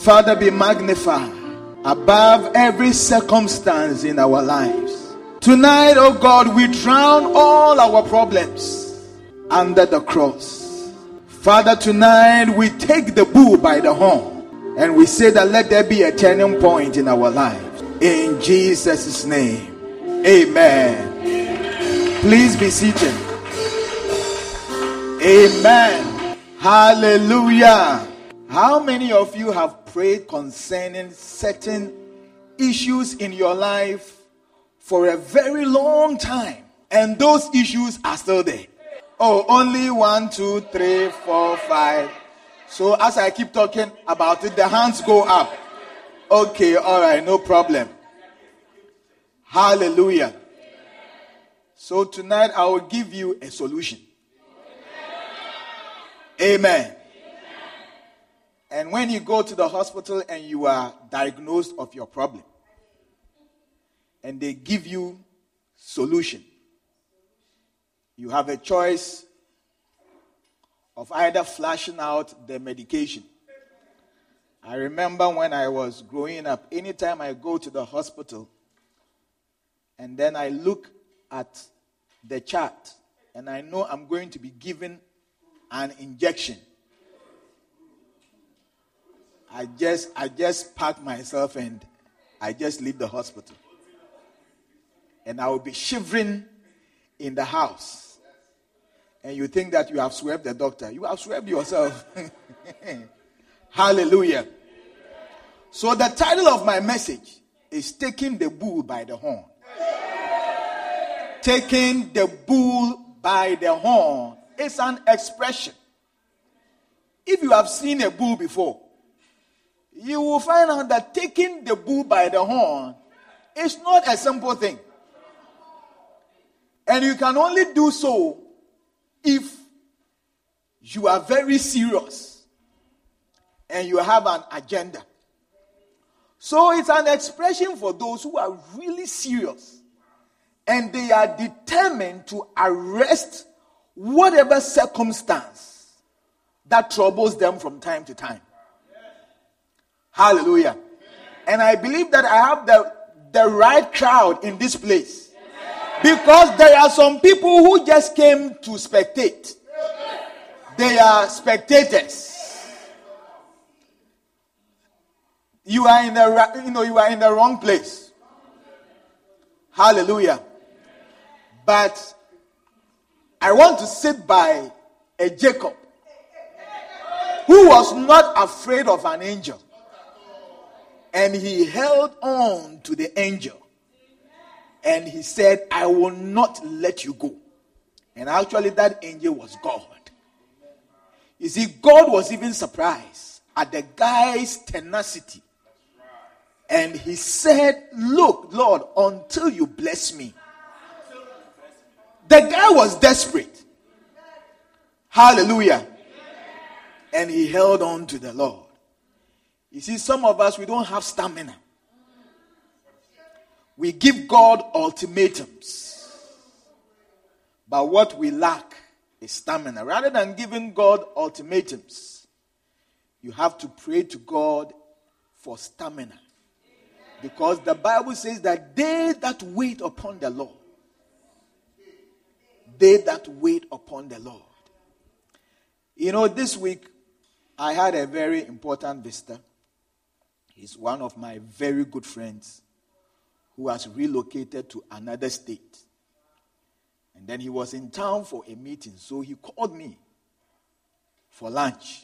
Father, be magnified above every circumstance in our lives. Tonight, oh God, we drown all our problems under the cross. Father, tonight we take the bull by the horn and we say that let there be a turning point in our lives. In Jesus' name, amen. Please be seated. Amen. Hallelujah. How many of you have prayed concerning certain issues in your life for a very long time? And those issues are still there. Oh, only one, two, three, four, five. So as I keep talking about it, the hands go up. Okay, all right, no problem. Hallelujah. So tonight I will give you a solution. Amen. And when you go to the hospital and you are diagnosed of your problem, and they give you solution, you have a choice of either flashing out the medication. I remember when I was growing up, anytime I go to the hospital and then I look at the chart and I know I'm going to be given an injection, I just I just pack myself and I just leave the hospital. And I will be shivering in the house. And you think that you have swept the doctor. You have swept yourself. Hallelujah. So the title of my message is Taking the Bull by the Horn. Taking the bull by the horn is an expression. If you have seen a bull before, you will find out that taking the bull by the horn is not a simple thing. And you can only do so if you are very serious and you have an agenda. So it's an expression for those who are really serious and they are determined to arrest whatever circumstance that troubles them from time to time. Hallelujah. And I believe that I have the, the right crowd in this place. Because there are some people who just came to spectate. They are spectators. You are in the you know you are in the wrong place. Hallelujah. But I want to sit by a Jacob who was not afraid of an angel and he held on to the angel. And he said, I will not let you go. And actually, that angel was God. You see, God was even surprised at the guy's tenacity. And he said, Look, Lord, until you bless me. The guy was desperate. Hallelujah. And he held on to the Lord. You see, some of us, we don't have stamina. We give God ultimatums. But what we lack is stamina. Rather than giving God ultimatums, you have to pray to God for stamina. Because the Bible says that they that wait upon the Lord, they that wait upon the Lord. You know, this week I had a very important visitor. He's one of my very good friends who has relocated to another state. And then he was in town for a meeting, so he called me for lunch.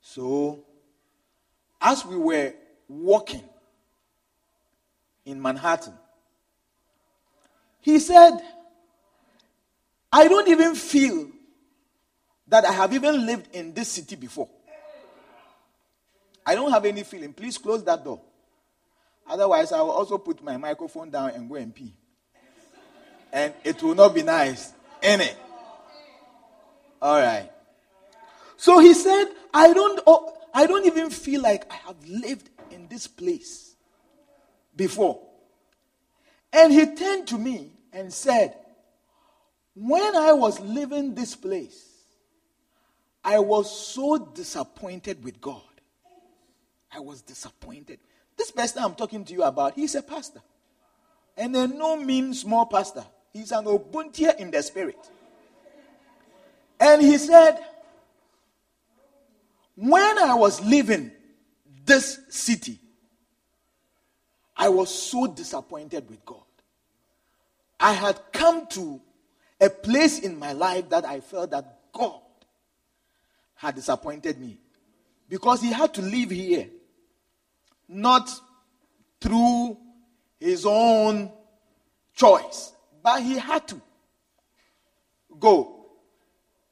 So, as we were walking in Manhattan, he said, I don't even feel that I have even lived in this city before. I don't have any feeling. Please close that door. Otherwise, I will also put my microphone down and go and pee. And it will not be nice. Any? All right. So he said, I don't, oh, I don't even feel like I have lived in this place before. And he turned to me and said, When I was living this place, I was so disappointed with God. I was disappointed. This person I'm talking to you about, he's a pastor. And a no mean small pastor. He's an Ubuntu in the spirit. And he said, When I was leaving this city, I was so disappointed with God. I had come to a place in my life that I felt that God had disappointed me because he had to live here, not through his own choice, but he had to go.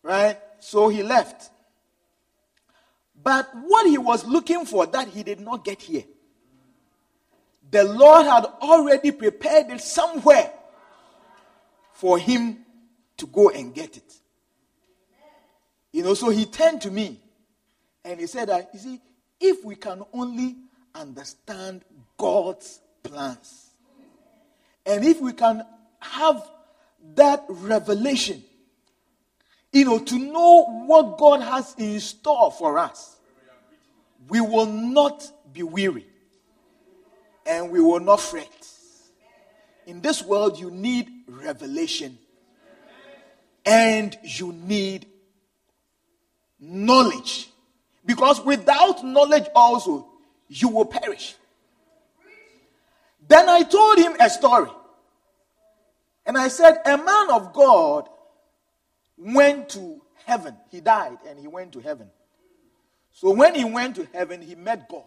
Right? So he left. But what he was looking for that he did not get here, the Lord had already prepared it somewhere for him to go and get it. You know, so he turned to me and he said you see, if we can only understand God's plans, and if we can have that revelation, you know, to know what God has in store for us, we will not be weary and we will not fret. In this world, you need revelation and you need knowledge. Because without knowledge, also, you will perish. Then I told him a story. And I said, A man of God went to heaven. He died and he went to heaven. So when he went to heaven, he met God.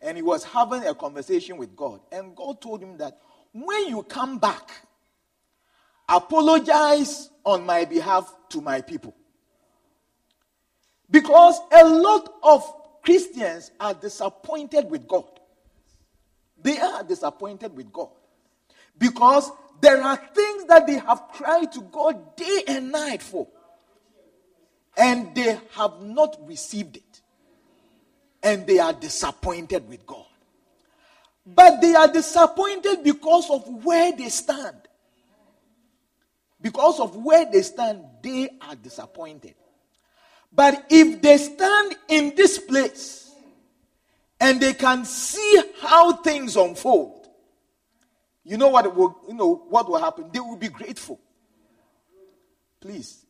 And he was having a conversation with God. And God told him that when you come back, apologize on my behalf to my people. Because a lot of Christians are disappointed with God. They are disappointed with God. Because there are things that they have cried to God day and night for. And they have not received it. And they are disappointed with God. But they are disappointed because of where they stand. Because of where they stand, they are disappointed. But if they stand in this place and they can see how things unfold, you know what will you know what will happen? They will be grateful. Please,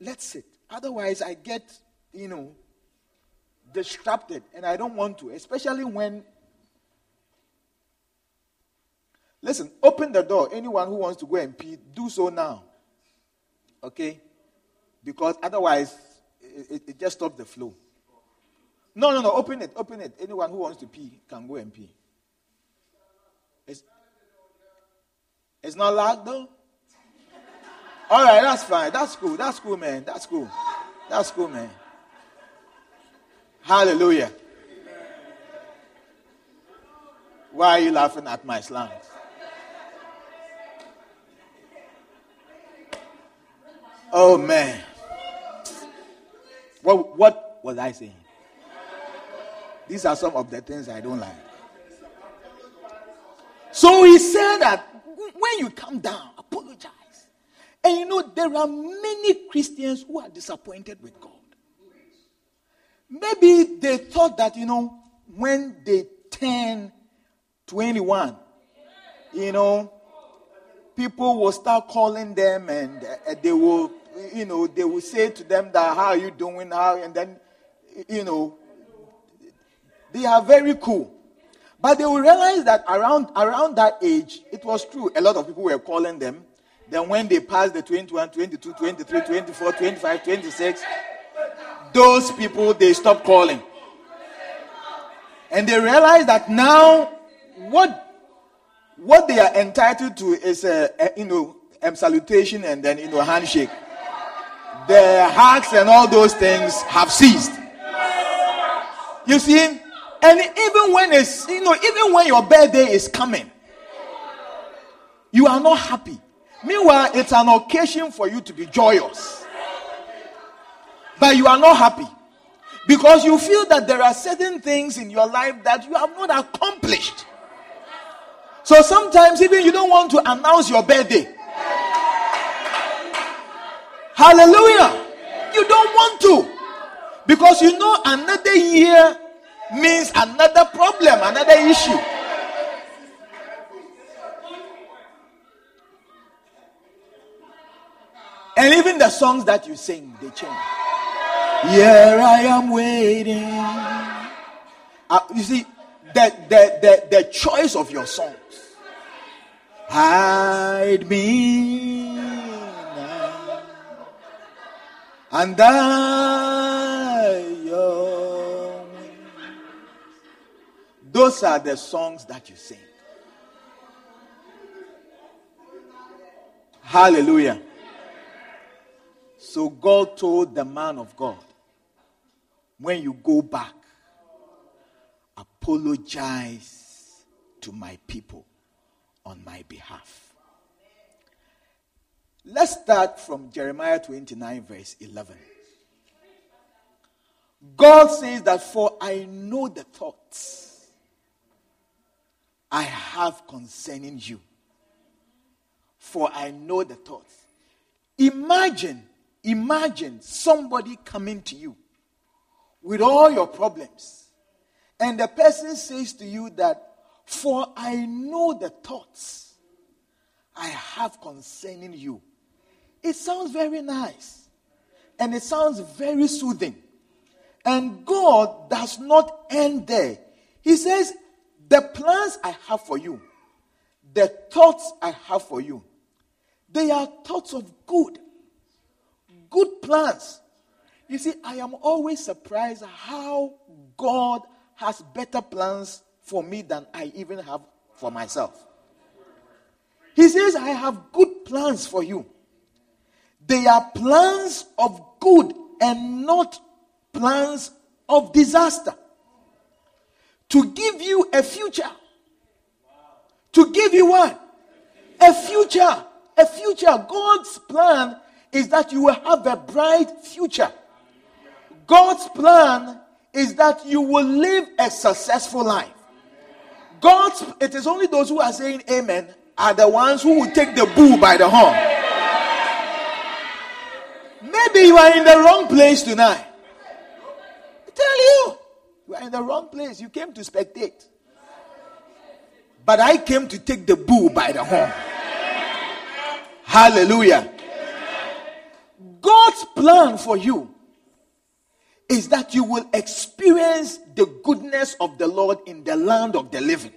let's sit. Otherwise, I get you know distracted, and I don't want to, especially when. Listen, open the door. Anyone who wants to go and pee, do so now. Okay? Because otherwise, it, it just stops the flow. No, no, no. Open it. Open it. Anyone who wants to pee can go and pee. It's, it's not locked though. All right, that's fine. That's cool. That's cool, man. That's cool. That's cool, man. Hallelujah. Why are you laughing at my slang? Oh man. What, what was I saying? These are some of the things I don't like. So he said that when you come down, apologize. And you know, there are many Christians who are disappointed with God. Maybe they thought that, you know, when they turn 21, you know, people will start calling them and uh, they will you know, they will say to them that, how are you doing? How, and then, you know, they are very cool. But they will realize that around, around that age, it was true. A lot of people were calling them. Then when they passed the 21, 22, 23, 24, 25, 26, those people, they stopped calling. And they realize that now, what, what they are entitled to is a, a you know, a salutation and then, you know, a handshake the hugs and all those things have ceased. You see, and even when it's you know, even when your birthday is coming, you are not happy. Meanwhile, it's an occasion for you to be joyous. But you are not happy because you feel that there are certain things in your life that you have not accomplished. So sometimes, even you don't want to announce your birthday. Hallelujah. You don't want to. Because you know another year means another problem, another issue. And even the songs that you sing, they change. Here I am waiting. Uh, you see, the, the, the, the choice of your songs. Hide me And I, your Those are the songs that you sing. Hallelujah. So God told the man of God, when you go back, apologize to my people on my behalf. Let's start from Jeremiah 29, verse 11. God says that, For I know the thoughts I have concerning you. For I know the thoughts. Imagine Imagine somebody coming to you with all your problems, and the person says to you that, For I know the thoughts I have concerning you. It sounds very nice, and it sounds very soothing. And God does not end there. He says, The plans I have for you, the thoughts I have for you, they are thoughts of good good plans. You see, I am always surprised how God has better plans for me than I even have for myself. He says, I have good plans for you. They are plans of good and not plans of disaster. To give you a future. To give you what? A future. A future. God's plan is that you will have a bright future. God's plan is that you will live a successful life. God's it is only those who are saying amen are the ones who will take the bull by the horn. Maybe you are in the wrong place tonight. I tell you, you are in the wrong place. You came to spectate. But I came to take the bull by the horn. Hallelujah. God's plan for you is that you will experience the goodness of the Lord in the land of the living.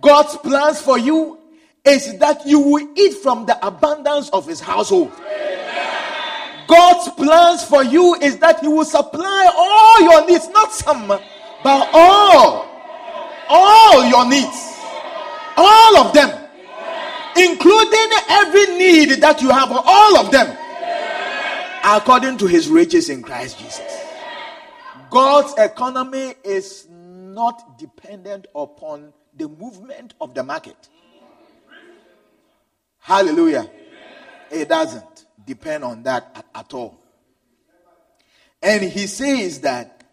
God's plans for you is that you will eat from the abundance of his household. God's plans for you is that he will supply all your needs, not some, but all. All your needs. All of them including every need that you have, all of them, according to his riches in Christ Jesus. God's economy is not dependent upon the movement of the market. Hallelujah. It doesn't depend on that at, at all. And he says that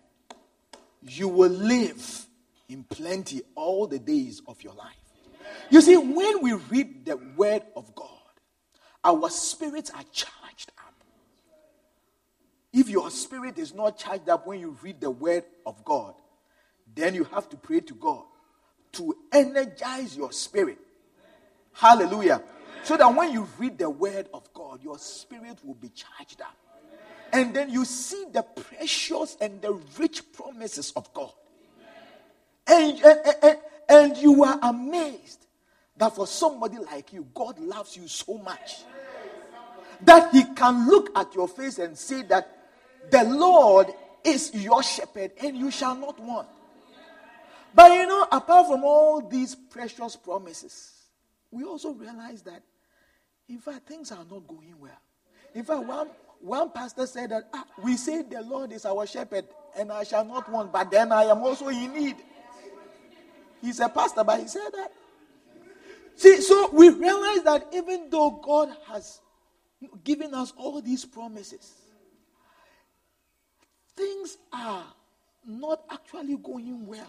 you will live in plenty all the days of your life. You see, when we read the word of God, our spirits are charged up. If your spirit is not charged up when you read the word of God, then you have to pray to God to energize your spirit. Hallelujah. So that when you read the word of God, your spirit will be charged up. And then you see the precious and the rich promises of God. And, and, and, and you are amazed that for somebody like you, God loves you so much that He can look at your face and say that the Lord is your shepherd and you shall not want. But you know, apart from all these precious promises, we also realize that, in fact, things are not going well. In fact, one, one pastor said that ah, we say the Lord is our shepherd and I shall not want, but then I am also in need. He's a pastor, but he said that. See, so we realize that even though God has given us all these promises, things are not actually going well.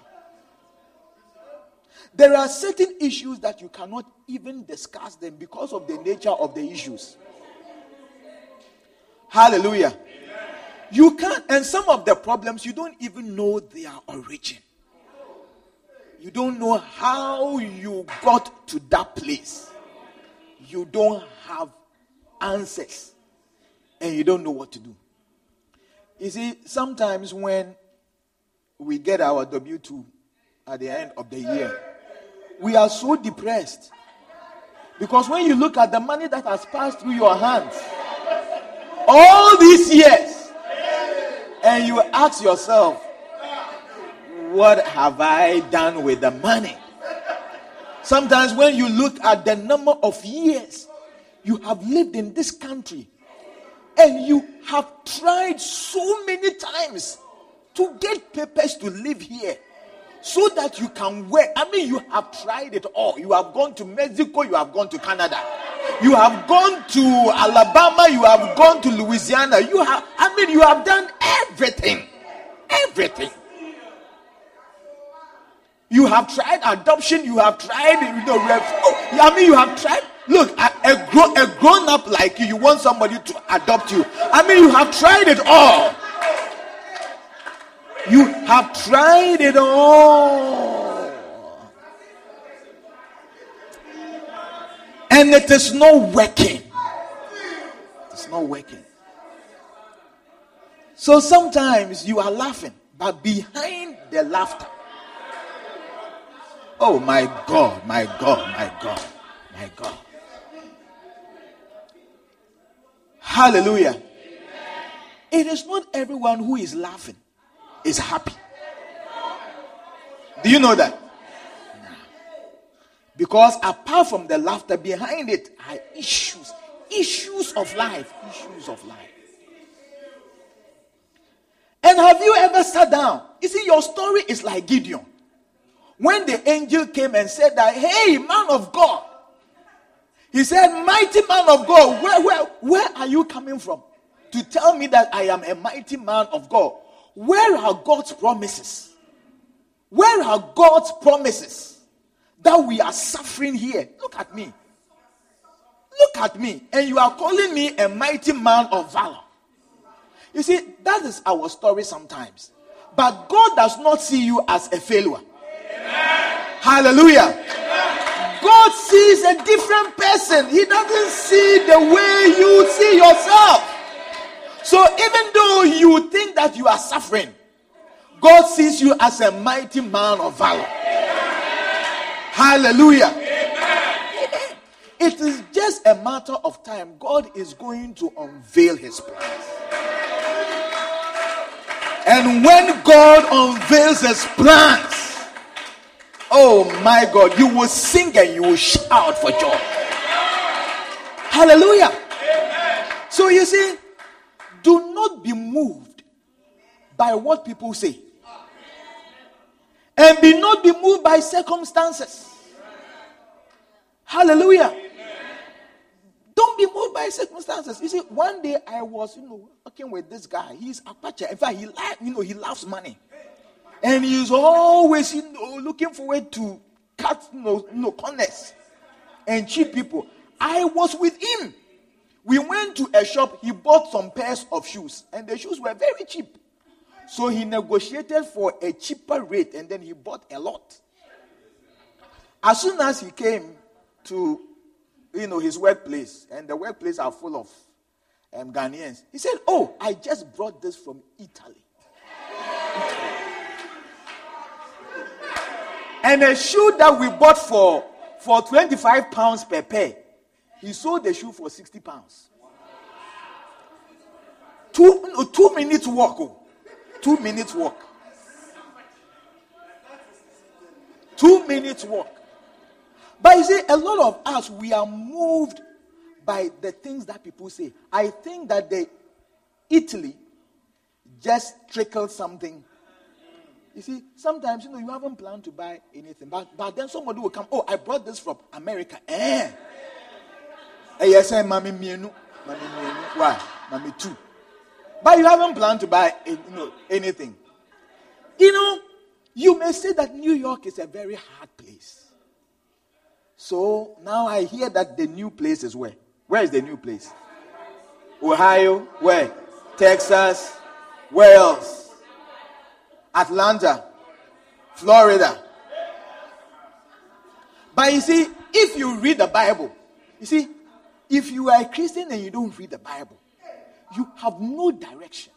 There are certain issues that you cannot even discuss them because of the nature of the issues. Hallelujah. You can't, and some of the problems you don't even know their origin. You don't know how you got to that place. You don't have answers, and you don't know what to do. You see, sometimes when we get our W 2 at the end of the year, we are so depressed. Because when you look at the money that has passed through your hands all these years, and you ask yourself, what have I done with the money? Sometimes when you look at the number of years you have lived in this country, and you have tried so many times to get papers to live here so that you can work. I mean, you have tried it all. You have gone to Mexico, you have gone to Canada, you have gone to Alabama, you have gone to Louisiana. You have, I mean, you have done everything. Everything. You have tried adoption, you have tried, you know, oh, I mean, you have tried. Look, a, a, grown, a grown up like you, you want somebody to adopt you. I mean, you have tried it all. You have tried it all. And it is not working. It's not working. So sometimes you are laughing, but behind the laughter, oh my God, my God, my God, my God. Hallelujah. It is not everyone who is laughing is happy. Do you know that? Because apart from the laughter behind it are issues, issues of life, issues of life. And have you ever sat down? You see, your story is like Gideon. When the angel came and said that, hey, man of God, he said, mighty man of God, where, where, where are you coming from? To tell me that I am a mighty man of God. Where are God's promises? Where are God's promises that we are suffering here? Look at me. Look at me. And you are calling me a mighty man of valor. You see, that is our story sometimes. But God does not see you as a failure. Amen. Hallelujah. Amen. God sees a different person. He doesn't see the way you see yourself. So even though you think that you are suffering, God sees you as a mighty man of valor. Hallelujah. It is just a matter of time. God is going to unveil his plans. And when God unveils his plans, oh my God, you will sing and you will shout for joy. Hallelujah. So you see, do not be moved by what people say. And be not be moved by circumstances. Hallelujah. Don't be moved by circumstances. You see, one day I was, you know, working with this guy. He's Apache. In fact, he like, you know, he loves money. And he's always, you know, looking forward to cut, you know, you know corners and cheat people. I was with him. We went to a shop, he bought some pairs of shoes, and the shoes were very cheap. So he negotiated for a cheaper rate and then he bought a lot. As soon as he came to you know his workplace, and the workplace are full of um, Ghanaians, he said, Oh, I just brought this from Italy. and a shoe that we bought for, for 25 pounds per pair he sold the shoe for 60 pounds. Two, two minutes walk. Oh. Two minutes walk. Two minutes walk. But you see, a lot of us, we are moved by the things that people say. I think that the Italy just trickled something. You see, sometimes you know you haven't planned to buy anything, but, but then somebody will come, oh, I brought this from America. Eh ɛyɛ sɛ maame mmienu maame mmienu why? Maame two. But you haven't planned to buy you know, anything. You know you may say that new york is a very hard place. So now i hear that the new place is where? Where is the new place? Ohio? Where? Texas? Wales, Atlanta, Florida. But you see, if you read the Bible, you see, if you are a Christian and you don't read the Bible, you have no direction.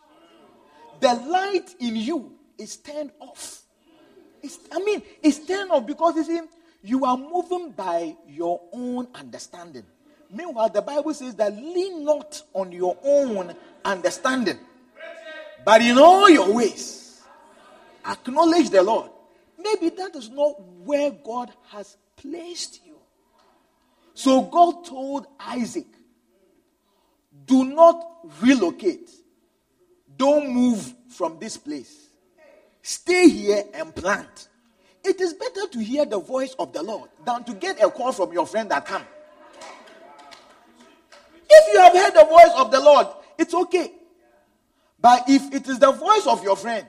The light in you is turned off. It's, I mean, it's turned off because you see, you are moving by your own understanding. Meanwhile, the Bible says that lean not on your own understanding, but in all your ways, acknowledge the Lord. Maybe that is not where God has placed you. So God told Isaac, do not relocate. Don't move from this place. Stay here and plant. It is better to hear the voice of the Lord than to get a call from your friend that come. If you have heard the voice of the Lord, it's okay. But if it is the voice of your friend,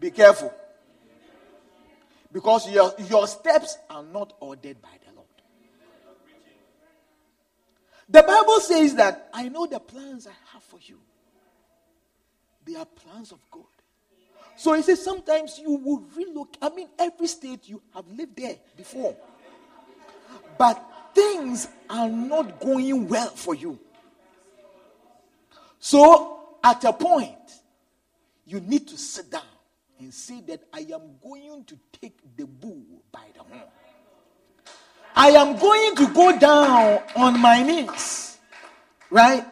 be careful. Because your, your steps are not ordered by the Lord. The Bible says that I know the plans I have for you. They are plans of God. So he says sometimes you will relocate. I mean, every state you have lived there before. But things are not going well for you. So, at a point, you need to sit down and say that I am going to take the bull by the horn. I am going to go down on my knees, right?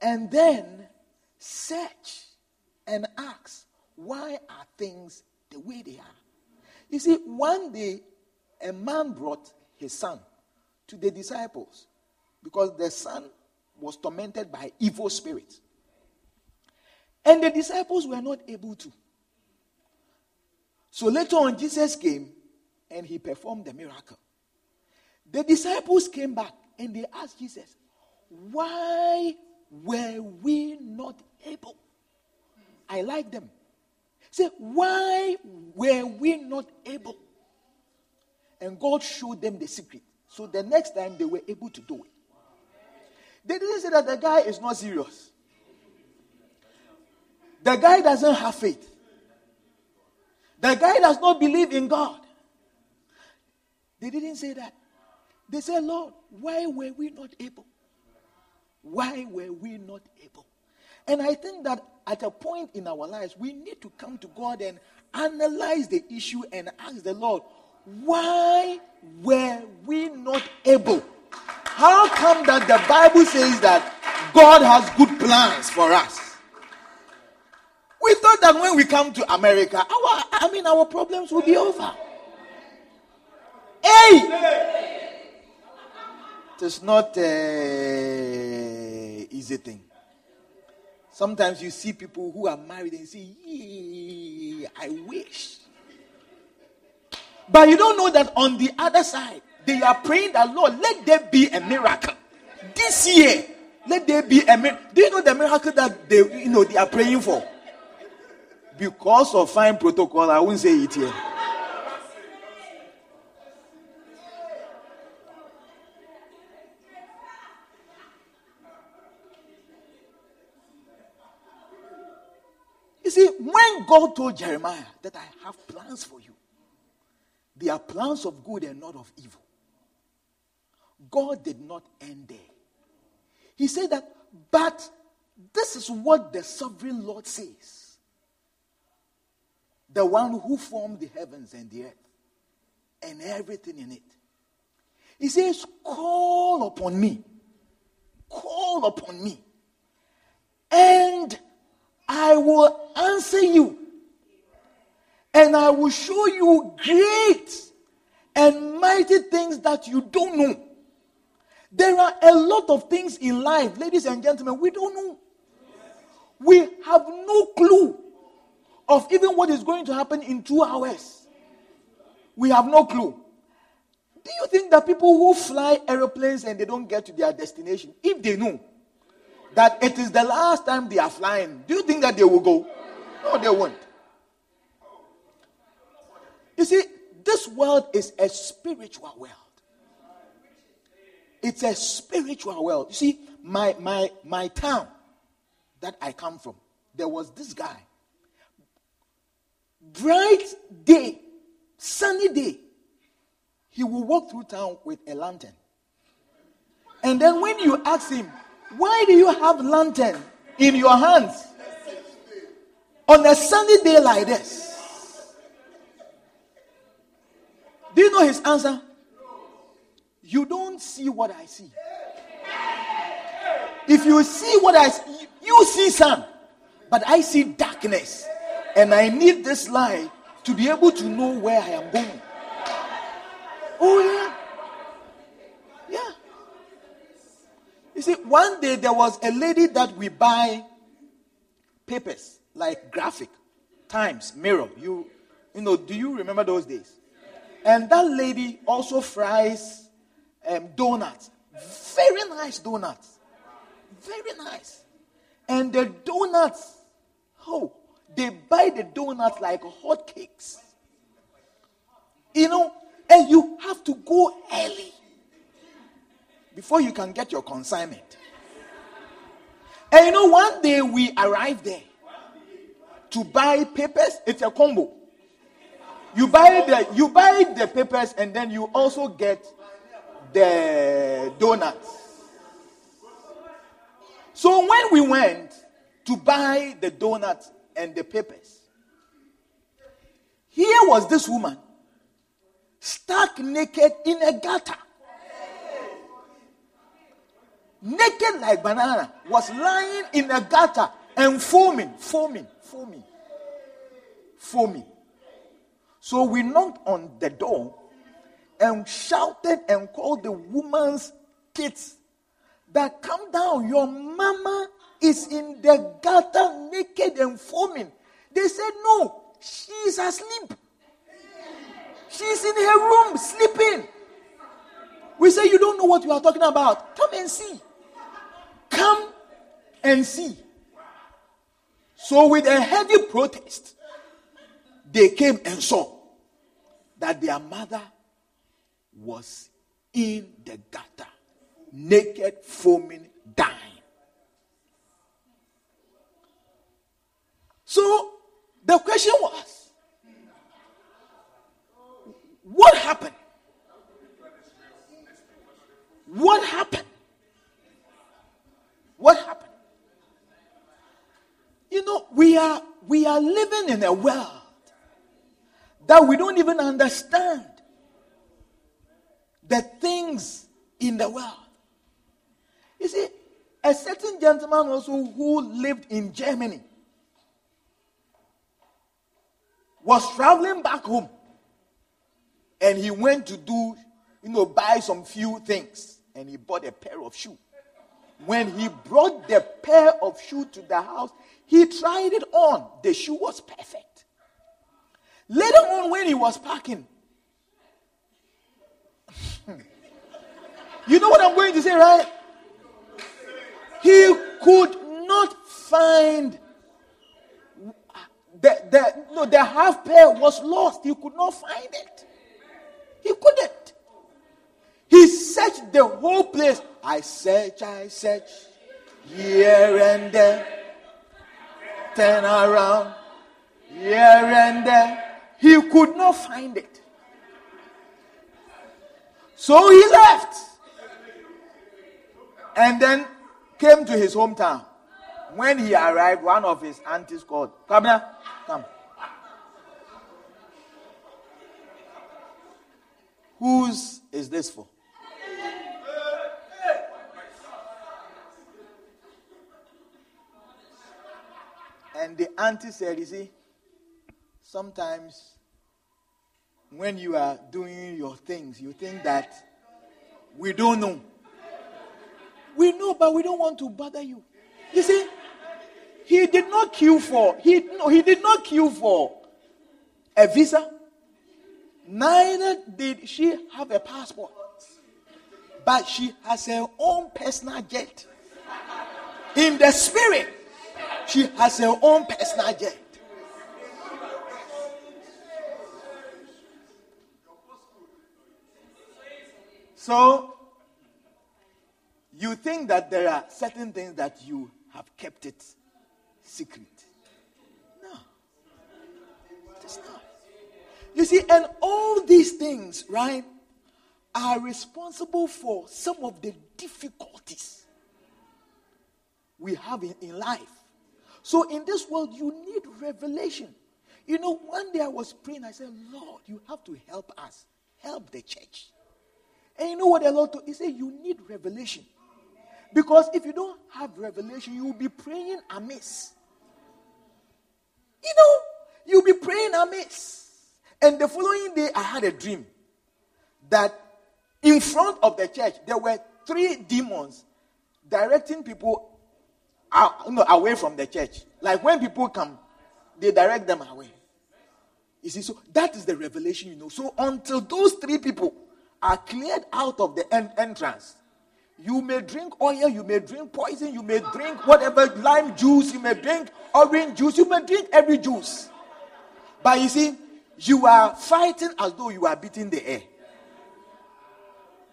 And then search and ask, why are things the way they are? You see, one day a man brought his son to the disciples because the son was tormented by evil spirits. And the disciples were not able to. So later on, Jesus came and he performed the miracle. The disciples came back and they asked Jesus, Why were we not able? I like them. Say, Why were we not able? And God showed them the secret. So the next time they were able to do it. They didn't say that the guy is not serious. The guy doesn't have faith. The guy does not believe in God. They didn't say that. They say, Lord, why were we not able? Why were we not able? And I think that at a point in our lives, we need to come to God and analyze the issue and ask the Lord, why were we not able? How come that the Bible says that God has good plans for us? We thought that when we come to America, our I mean our problems will be over. Hey! It is not a easy thing. Sometimes you see people who are married and say, yeah, I wish but you don't know that on the other side, they are praying that, Lord, let there be a miracle. This year, let there be a miracle. Do you know the miracle that they, you know, they are praying for? Because of fine protocol, I won't say it here. You see, God told Jeremiah that I have plans for you, they are plans of good and not of evil. God did not end there. He said that, but this is what the sovereign Lord says. The one who formed the heavens and the earth and everything in it. He says, Call upon me. Call upon me. And I will answer you and I will show you great and mighty things that you don't know. There are a lot of things in life, ladies and gentlemen, we don't know. We have no clue of even what is going to happen in two hours. We have no clue. Do you think that people who fly aeroplanes and they don't get to their destination, if they know that it is the last time they are flying, do you think that they will go? No, they won't. You see, this world is a spiritual world. It's a spiritual world. You see, my my my town that I come from, there was this guy. Bright day, sunny day, he will walk through town with a lantern. And then when you ask him, why do you have lantern in your hands on a sunny day like this? Do you know his answer? You don't see what I see. If you see what I see, you see sun, but I see darkness. And I need this light to be able to know where I am going. Oh, yeah. You see, one day there was a lady that we buy papers like graphic, Times, Mirror. You, you know, do you remember those days? And that lady also fries um, donuts. Very nice donuts. Very nice. And the donuts, oh, they buy the donuts like hotcakes. You know, and you have to go early before you can get your consignment. And you know, one day we arrived there to buy papers. It's a combo. You buy the you buy the papers and then you also get the donuts. So when we went to buy the donuts and the papers, here was this woman stuck naked in a gutter. Naked like banana, was lying in a gutter and foaming, foaming, foaming, foaming. So we knocked on the door and shouted and called the woman's kids that come down. Your mama is in the gutter naked and foaming. They said, No, she's asleep. She's in her room sleeping. We say, You don't know what you are talking about. Come and see. Come and see. So, with a heavy protest, they came and saw that their mother was in the gutter, naked, foaming, dying. So the question we are we are living in a world that we don't even understand the things in the world. You see, a certain gentleman also who lived in Germany was traveling back home and he went to do, you know, buy some few things and he bought a pair of shoes. When he brought the pair of shoes to the house, he tried it on. The shoe was perfect. Later on, when he was packing, you know what I'm going to say, right? He could not find the, the, no, the half pair was lost. He could not find it. He couldn't. He searched the whole place. I search, I search, here and there. Turn around, here and there. He could not find it. So he left. And then came to his hometown. When he arrived, one of his aunties called, Come here, come. Whose is this for? And the auntie said, You see, sometimes when you are doing your things, you think that we don't know. We know, but we don't want to bother you. You see, he did not queue for he no, he did not queue for a visa. Neither did she have a passport. But she has her own personal jet. In the spirit, she has her own personal jet. So, you think that there are certain things that you have kept it secret. No. It's not. You see, and all these things, right, are responsible for some of the difficulties we have in, in life. So, in this world, you need revelation. You know, one day I was praying, I said, Lord, you have to help us, help the church. And you know what the Lord told? Me? He said, You need revelation. Because if you don't have revelation, you will be praying amiss. You know, you'll be praying amiss. And the following day, I had a dream that in front of the church, there were three demons directing people know, away from the church. Like when people come, they direct them away. You see, so that is the revelation, you know. So until those three people are cleared out of the en- entrance, you may drink oil, you may drink poison, you may drink whatever lime juice, you may drink orange juice, you may drink every juice. But you see, you are fighting as though you are beating the air.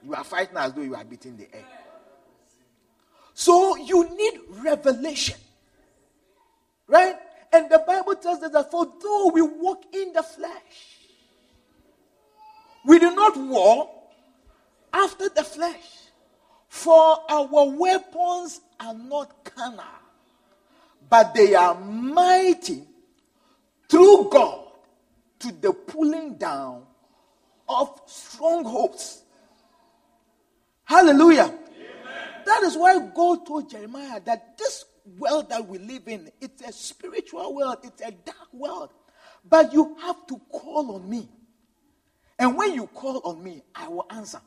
You are fighting as though you are beating the air. So you need revelation. Right? And the Bible tells us that for though we walk in the flesh, we do not war after the flesh. For our weapons are not carnal, but they are mighty through God to the pulling down of strongholds. Hallelujah. Amen. That is why God told Jeremiah that this world that we live in, it's a spiritual world, it's a dark world. But you have to call on me. And when you call on me, I will answer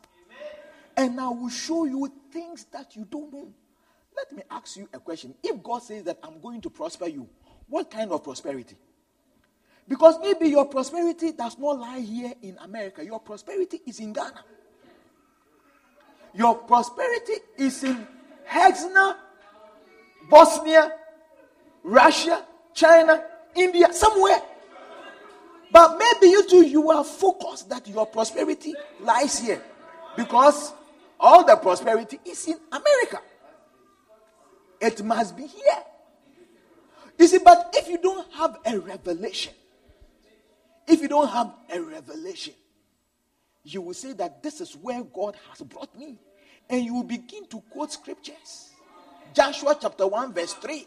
and I will show you things that you don't know. Let me ask you a question. If God says that I'm going to prosper you, what kind of prosperity? Because maybe your prosperity does not lie here in America. Your prosperity is in Ghana. Your prosperity is in Hexna, Bosnia, Russia, China, India, somewhere. But maybe you too, you are focused that your prosperity lies here. Because all the prosperity is in America. It must be here. You see, but if you don't have a revelation, if you don't have a revelation, you will say that this is where God has brought me. And you will begin to quote scriptures. Joshua chapter 1, verse 3.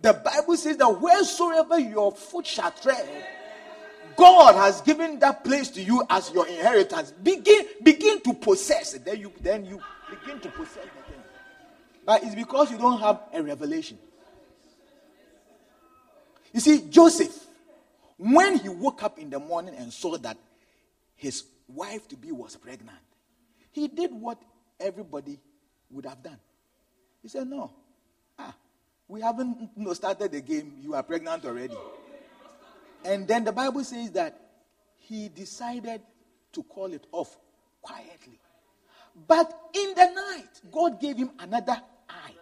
The Bible says that wheresoever your foot shall tread, God has given that place to you as your inheritance. Begin, begin to possess it. Then you, then you begin to possess the thing. But it's because you don't have a revelation. You see, Joseph, when he woke up in the morning and saw that his wife to be was pregnant, he did what everybody would have done. He said, No, ah, we haven't you know, started the game. You are pregnant already. And then the Bible says that he decided to call it off quietly. But in the night, God gave him another eye.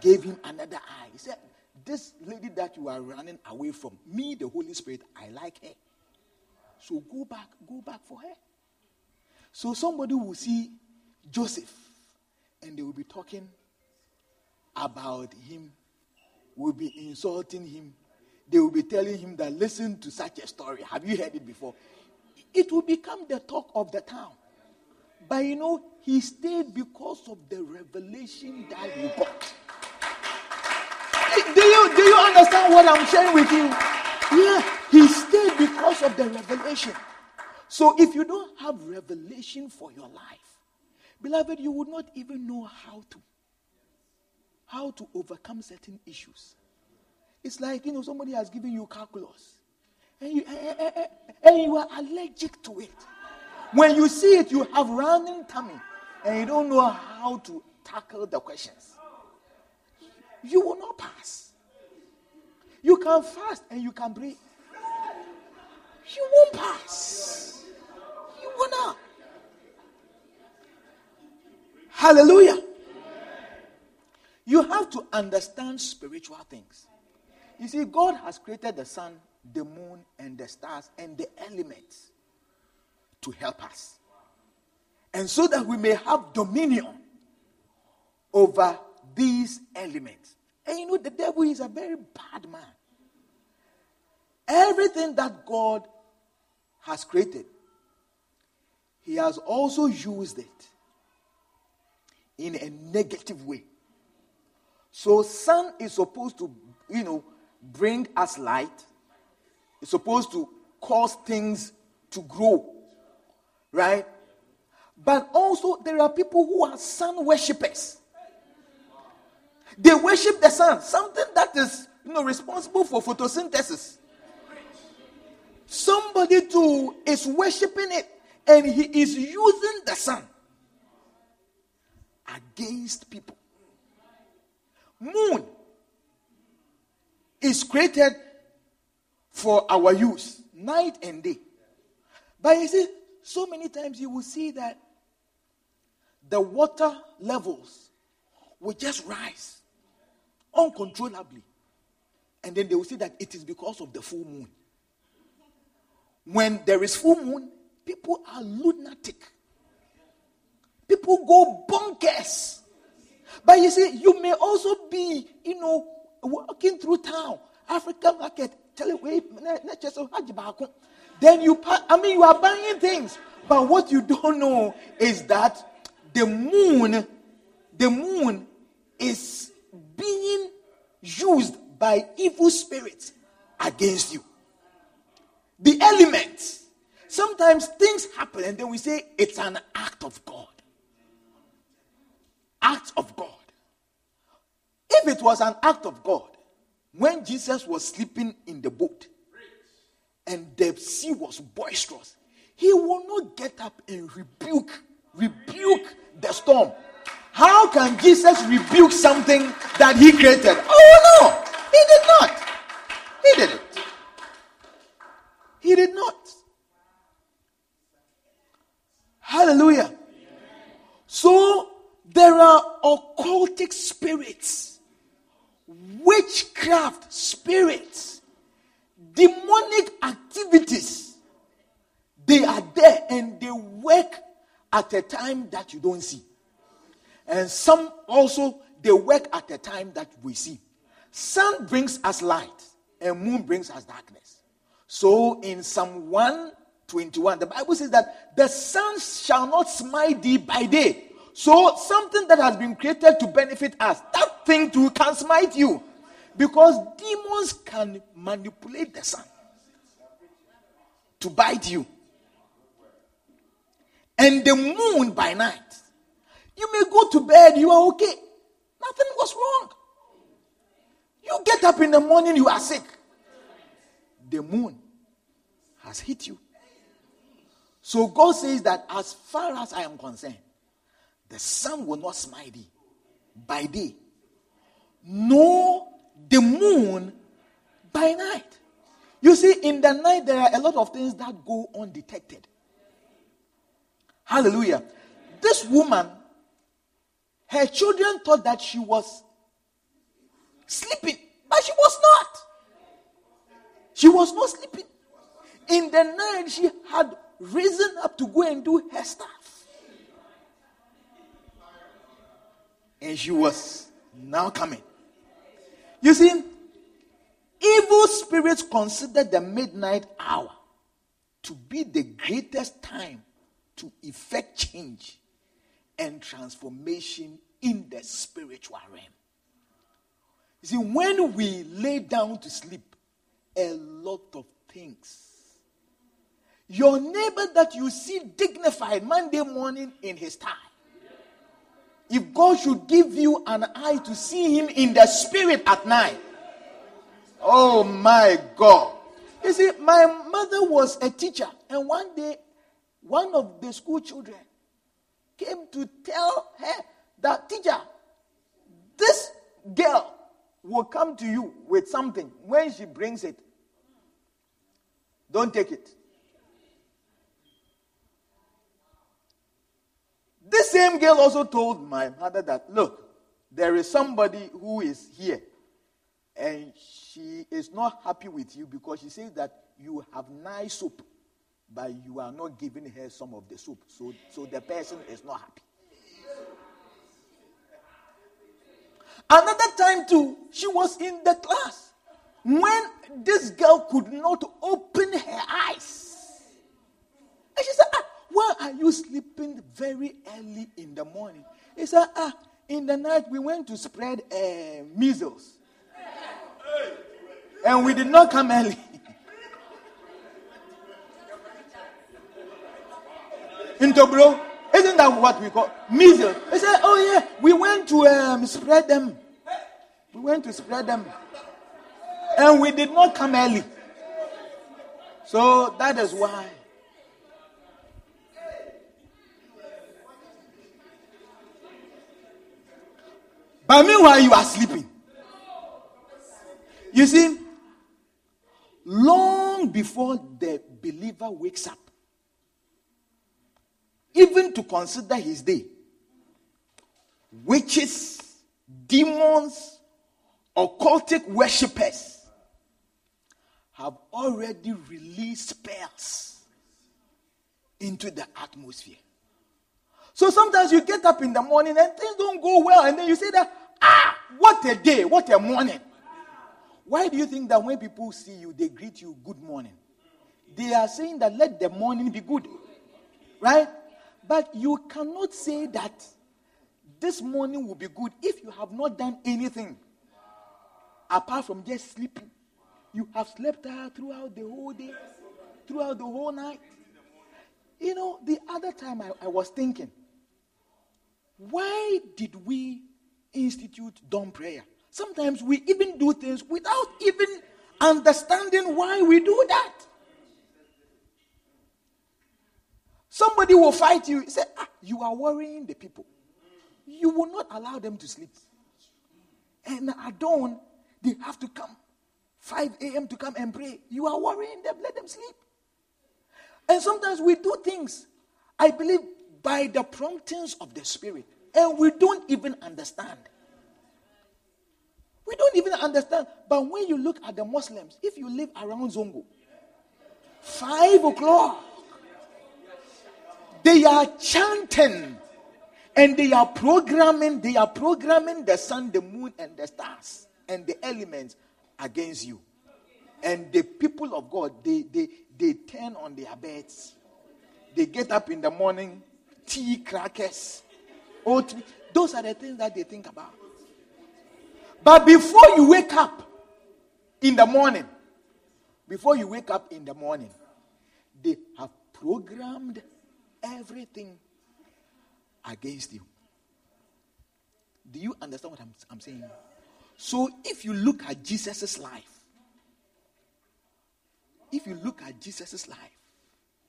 Gave him another eye. He said, This lady that you are running away from, me, the Holy Spirit, I like her. So go back, go back for her. So somebody will see Joseph and they will be talking about him, will be insulting him, they will be telling him that listen to such a story. Have you heard it before? It will become the talk of the town. But you know, he stayed because of the revelation that he got. Do you, do you understand what I'm sharing with you? Yeah, he stayed because of the revelation. So if you don't have revelation for your life, beloved, you would not even know how to how to overcome certain issues. It's like, you know, somebody has given you calculus and you, eh, eh, eh, and you are allergic to it. When you see it, you have running tummy and you don't know how to tackle the questions. You will not pass. You can fast and you can breathe. You won't pass. You will not. Hallelujah. You have to understand spiritual things. You see, God has created the sun, the moon, and the stars, and the elements to help us. And so that we may have dominion over these elements. And you know, the devil is a very bad man. Everything that God has created, he has also used it in a negative way. So sun is supposed to, you know, bring us light. It's supposed to cause things to grow. Right? But also there are people who are sun worshippers. They worship the sun, something that is you know responsible for photosynthesis. Somebody too is worshiping it and he is using the sun against people. Moon is created for our use, night and day. But you see, so many times you will see that the water levels will just rise uncontrollably. And then they will say that it is because of the full moon. When there is full moon, people are lunatic. People go bonkers. But you see, you may also be, you know, walking through town, African market, then you, I mean, you are buying things. But what you don't know is that the moon, the moon is being used by evil spirits against you. The elements. Sometimes things happen and then we say it's an act of God. Act of God. If it was an act of God, when Jesus was sleeping in the boat and the sea was boisterous, he will not get up and rebuke, rebuke the storm. How can Jesus rebuke something that he created? Oh no, he did not. He did it. Did not. Hallelujah. So there are occultic spirits, witchcraft spirits, demonic activities. They are there and they work at a time that you don't see. And some also they work at a time that we see. Sun brings us light and moon brings us darkness. So in Psalm 121, the Bible says that the sun shall not smite thee by day. So something that has been created to benefit us, that thing too can smite you. Because demons can manipulate the sun to bite you. And the moon by night. You may go to bed, you are okay. Nothing was wrong. You get up in the morning, you are sick. The moon has hit you. So God says that as far as I am concerned, the sun will not smite thee by day, nor the moon by night. You see, in the night, there are a lot of things that go undetected. Hallelujah. This woman, her children thought that she was sleeping, but she was not. She was not sleeping. In the night, she had risen up to go and do her stuff. And she was now coming. You see, evil spirits consider the midnight hour to be the greatest time to effect change and transformation in the spiritual realm. You see, when we lay down to sleep, a lot of things. Your neighbor that you see dignified Monday morning in his tie. If God should give you an eye to see him in the spirit at night, oh my God. You see, my mother was a teacher, and one day one of the school children came to tell her that, teacher, this girl will come to you with something. When she brings it, don't take it. This same girl also told my mother that, look, there is somebody who is here and she is not happy with you because she says that you have nice soup but you are not giving her some of the soup. So, so the person is not happy. Another time, too, she was in the class when this girl could not open her eyes. And she said, ah, Why are you sleeping very early in the morning? He said, Ah, in the night we went to spread uh, measles. And we did not come early. Into bro, isn't that what we call measles? He said, Oh, yeah, we went to um, spread them. We went to spread them. And we did not come early. So that is why. But meanwhile, you are sleeping. You see, long before the believer wakes up, even to consider his day, witches, demons, occultic worshippers have already released spells into the atmosphere. So sometimes you get up in the morning and things don't go well, and then you say that, ah, what a day, what a morning. Why do you think that when people see you, they greet you good morning? They are saying that let the morning be good. Right? But you cannot say that this morning will be good if you have not done anything apart from just sleeping. You have slept out throughout the whole day, throughout the whole night. You know, the other time I, I was thinking, why did we institute dawn prayer? Sometimes we even do things without even understanding why we do that. Somebody will fight you. Say, ah, you are worrying the people. You will not allow them to sleep. And at dawn, they have to come. 5 a.m. to come and pray. You are worrying them. Let them sleep. And sometimes we do things, I believe, by the promptings of the Spirit. And we don't even understand. We don't even understand. But when you look at the Muslims, if you live around Zongo, five o'clock, they are chanting and they are programming, they are programming the sun, the moon, and the stars and the elements against you. And the people of God, they, they, they turn on their beds. They get up in the morning, tea, crackers, oatmeal. Those are the things that they think about. But before you wake up in the morning, before you wake up in the morning, they have programmed everything against you. Do you understand what I'm, I'm saying? So if you look at Jesus' life, if you look at Jesus' life,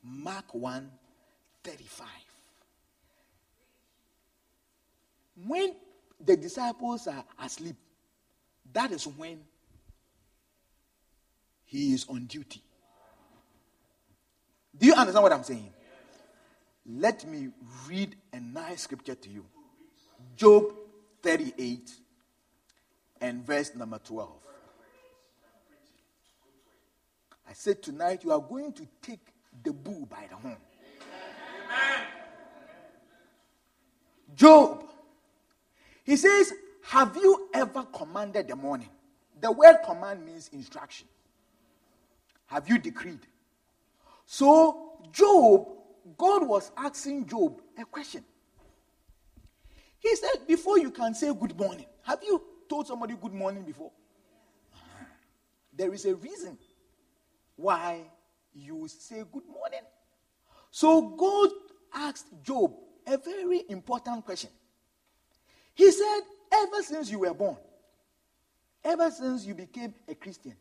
Mark 1 35. When the disciples are asleep, that is when he is on duty. Do you understand what I'm saying? Let me read a nice scripture to you Job 38 and verse number 12. I said tonight you are going to take the bull by the horn. Job, he says, Have you ever commanded the morning? The word command means instruction. Have you decreed? So, Job, God was asking Job a question. He said, Before you can say good morning, have you told somebody good morning before? There is a reason why you say good morning. So God asked Job a very important question. He said, Ever since you were born, ever since you became a Christian,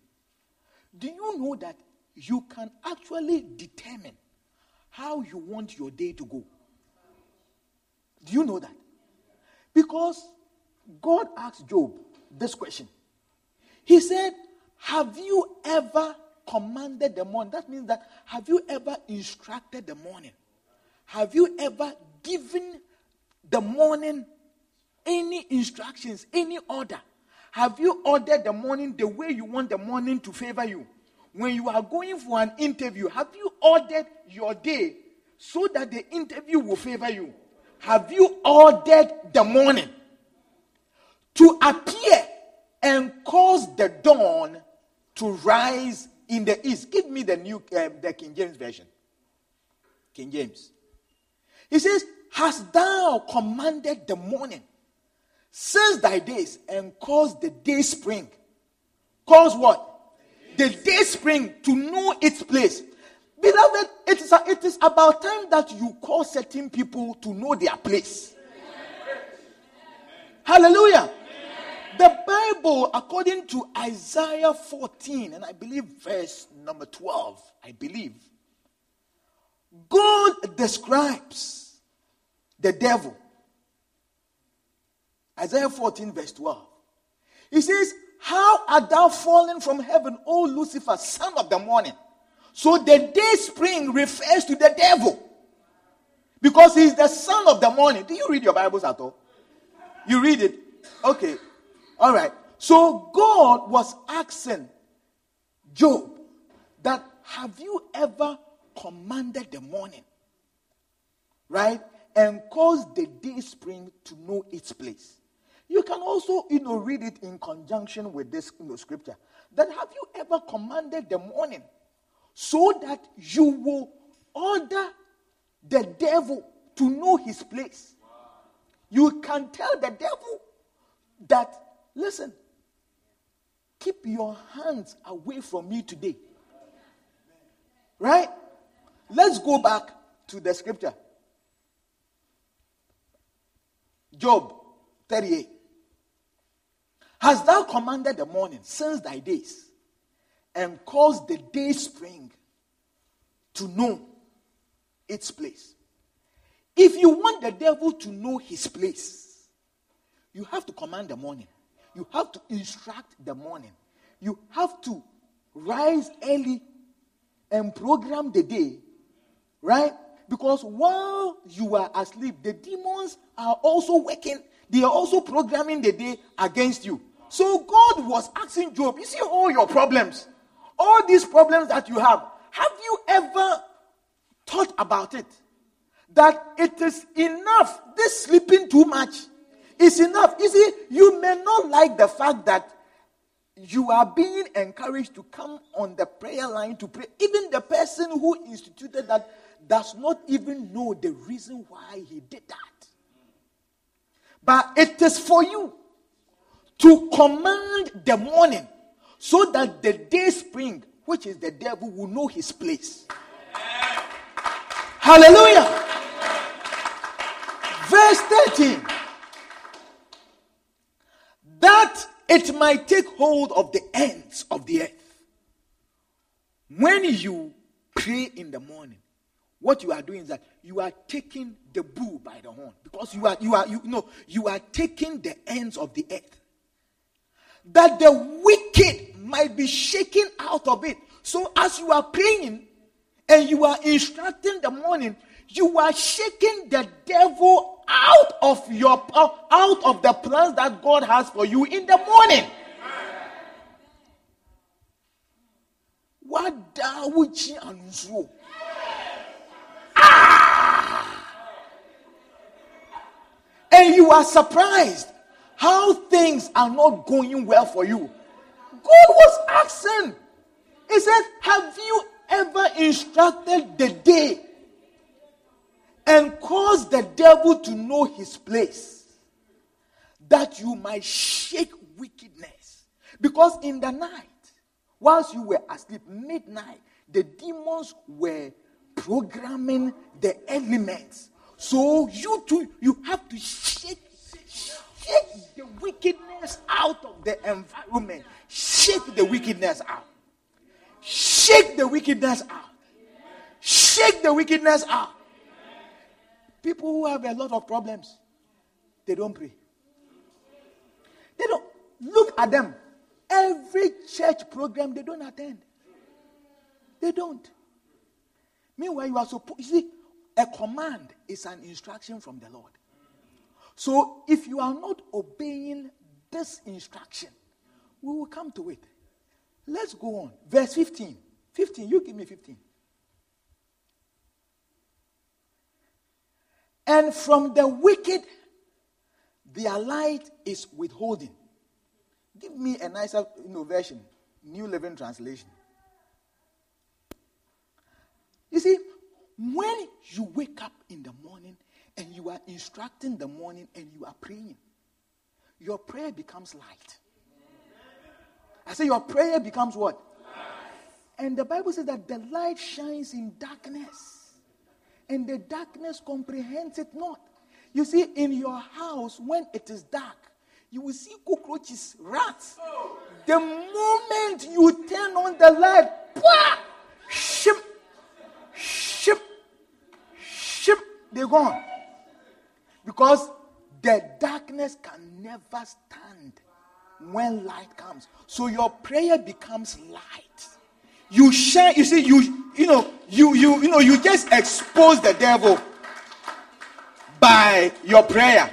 do you know that you can actually determine how you want your day to go? Do you know that? Because God asked Job this question. He said, Have you ever commanded the morning? That means that have you ever instructed the morning? Have you ever given the morning any instructions, any order? Have you ordered the morning the way you want the morning to favor you? When you are going for an interview, have you ordered your day so that the interview will favor you? Have you ordered the morning? To appear and cause the dawn to rise in the east. Give me the new, um, the King James version. King James. He says, Hast thou commanded the morning since thy days and caused the day spring? Cause what? The day spring to know its place. Beloved, it is, a, it is about time that you call certain people to know their place. Hallelujah. The Bible, according to Isaiah 14, and I believe verse number 12, I believe, God describes the devil. Isaiah 14, verse 12. He says, How art thou fallen from heaven, O Lucifer, son of the morning? So the day spring refers to the devil because he's the son of the morning. Do you read your Bibles at all? You read it? Okay. All right. So God was asking Job that have you ever commanded the morning? Right? And caused the day spring to know its place. You can also, you know, read it in conjunction with this you know, scripture. That have you ever commanded the morning so that you will order the devil to know his place? You can tell the devil that, listen, keep your hands away from me today. Right? Let's go back to the scripture. Job 38. Has thou commanded the morning since thy days, and caused the day spring to know its place? If you want the devil to know his place, you have to command the morning. You have to instruct the morning. You have to rise early and program the day, right? Because while you are asleep, the demons are also working. They are also programming the day against you. So God was asking Job, you see all your problems, all these problems that you have, have you ever thought about it? That it is enough, this sleeping too much is enough. You see, you may not like the fact that you are being encouraged to come on the prayer line to pray. Even the person who instituted that does not even know the reason why he did that. But it is for you to command the morning so that the day spring, which is the devil, will know his place. Hallelujah. Verse 13. That it might take hold of the ends of the earth. When you pray in the morning, what you are doing is that you are taking the bull by the horn. Because you are you are you know you are taking the ends of the earth. That the wicked might be shaken out of it. So as you are praying and you are instructing the morning you are shaking the devil out of your out of the plans that God has for you in the morning. What dawuchi anzo? Ah! And you are surprised how things are not going well for you. God was asking. He said, Have you ever instructed the day and cause the devil to know his place, that you might shake wickedness. Because in the night, whilst you were asleep, midnight, the demons were programming the elements. So you too, you have to shake, shake the wickedness out of the environment. Shake the wickedness out. Shake the wickedness out. Shake the wickedness out. People who have a lot of problems, they don't pray. They don't look at them. Every church program they don't attend. They don't. Meanwhile, you are supposed you see, a command is an instruction from the Lord. So if you are not obeying this instruction, we will come to it. Let's go on. Verse 15. 15, you give me 15. And from the wicked, their light is withholding. Give me a nicer innovation, New Living Translation. You see, when you wake up in the morning and you are instructing the morning and you are praying, your prayer becomes light. I say your prayer becomes what? And the Bible says that the light shines in darkness, and the darkness comprehends it not. You see, in your house, when it is dark, you will see cockroaches, rats. The moment you turn on the light, ship, ship, ship, they're gone. Because the darkness can never stand when light comes. So your prayer becomes light. You share, you see, you you know, you you you know, you just expose the devil by your prayer.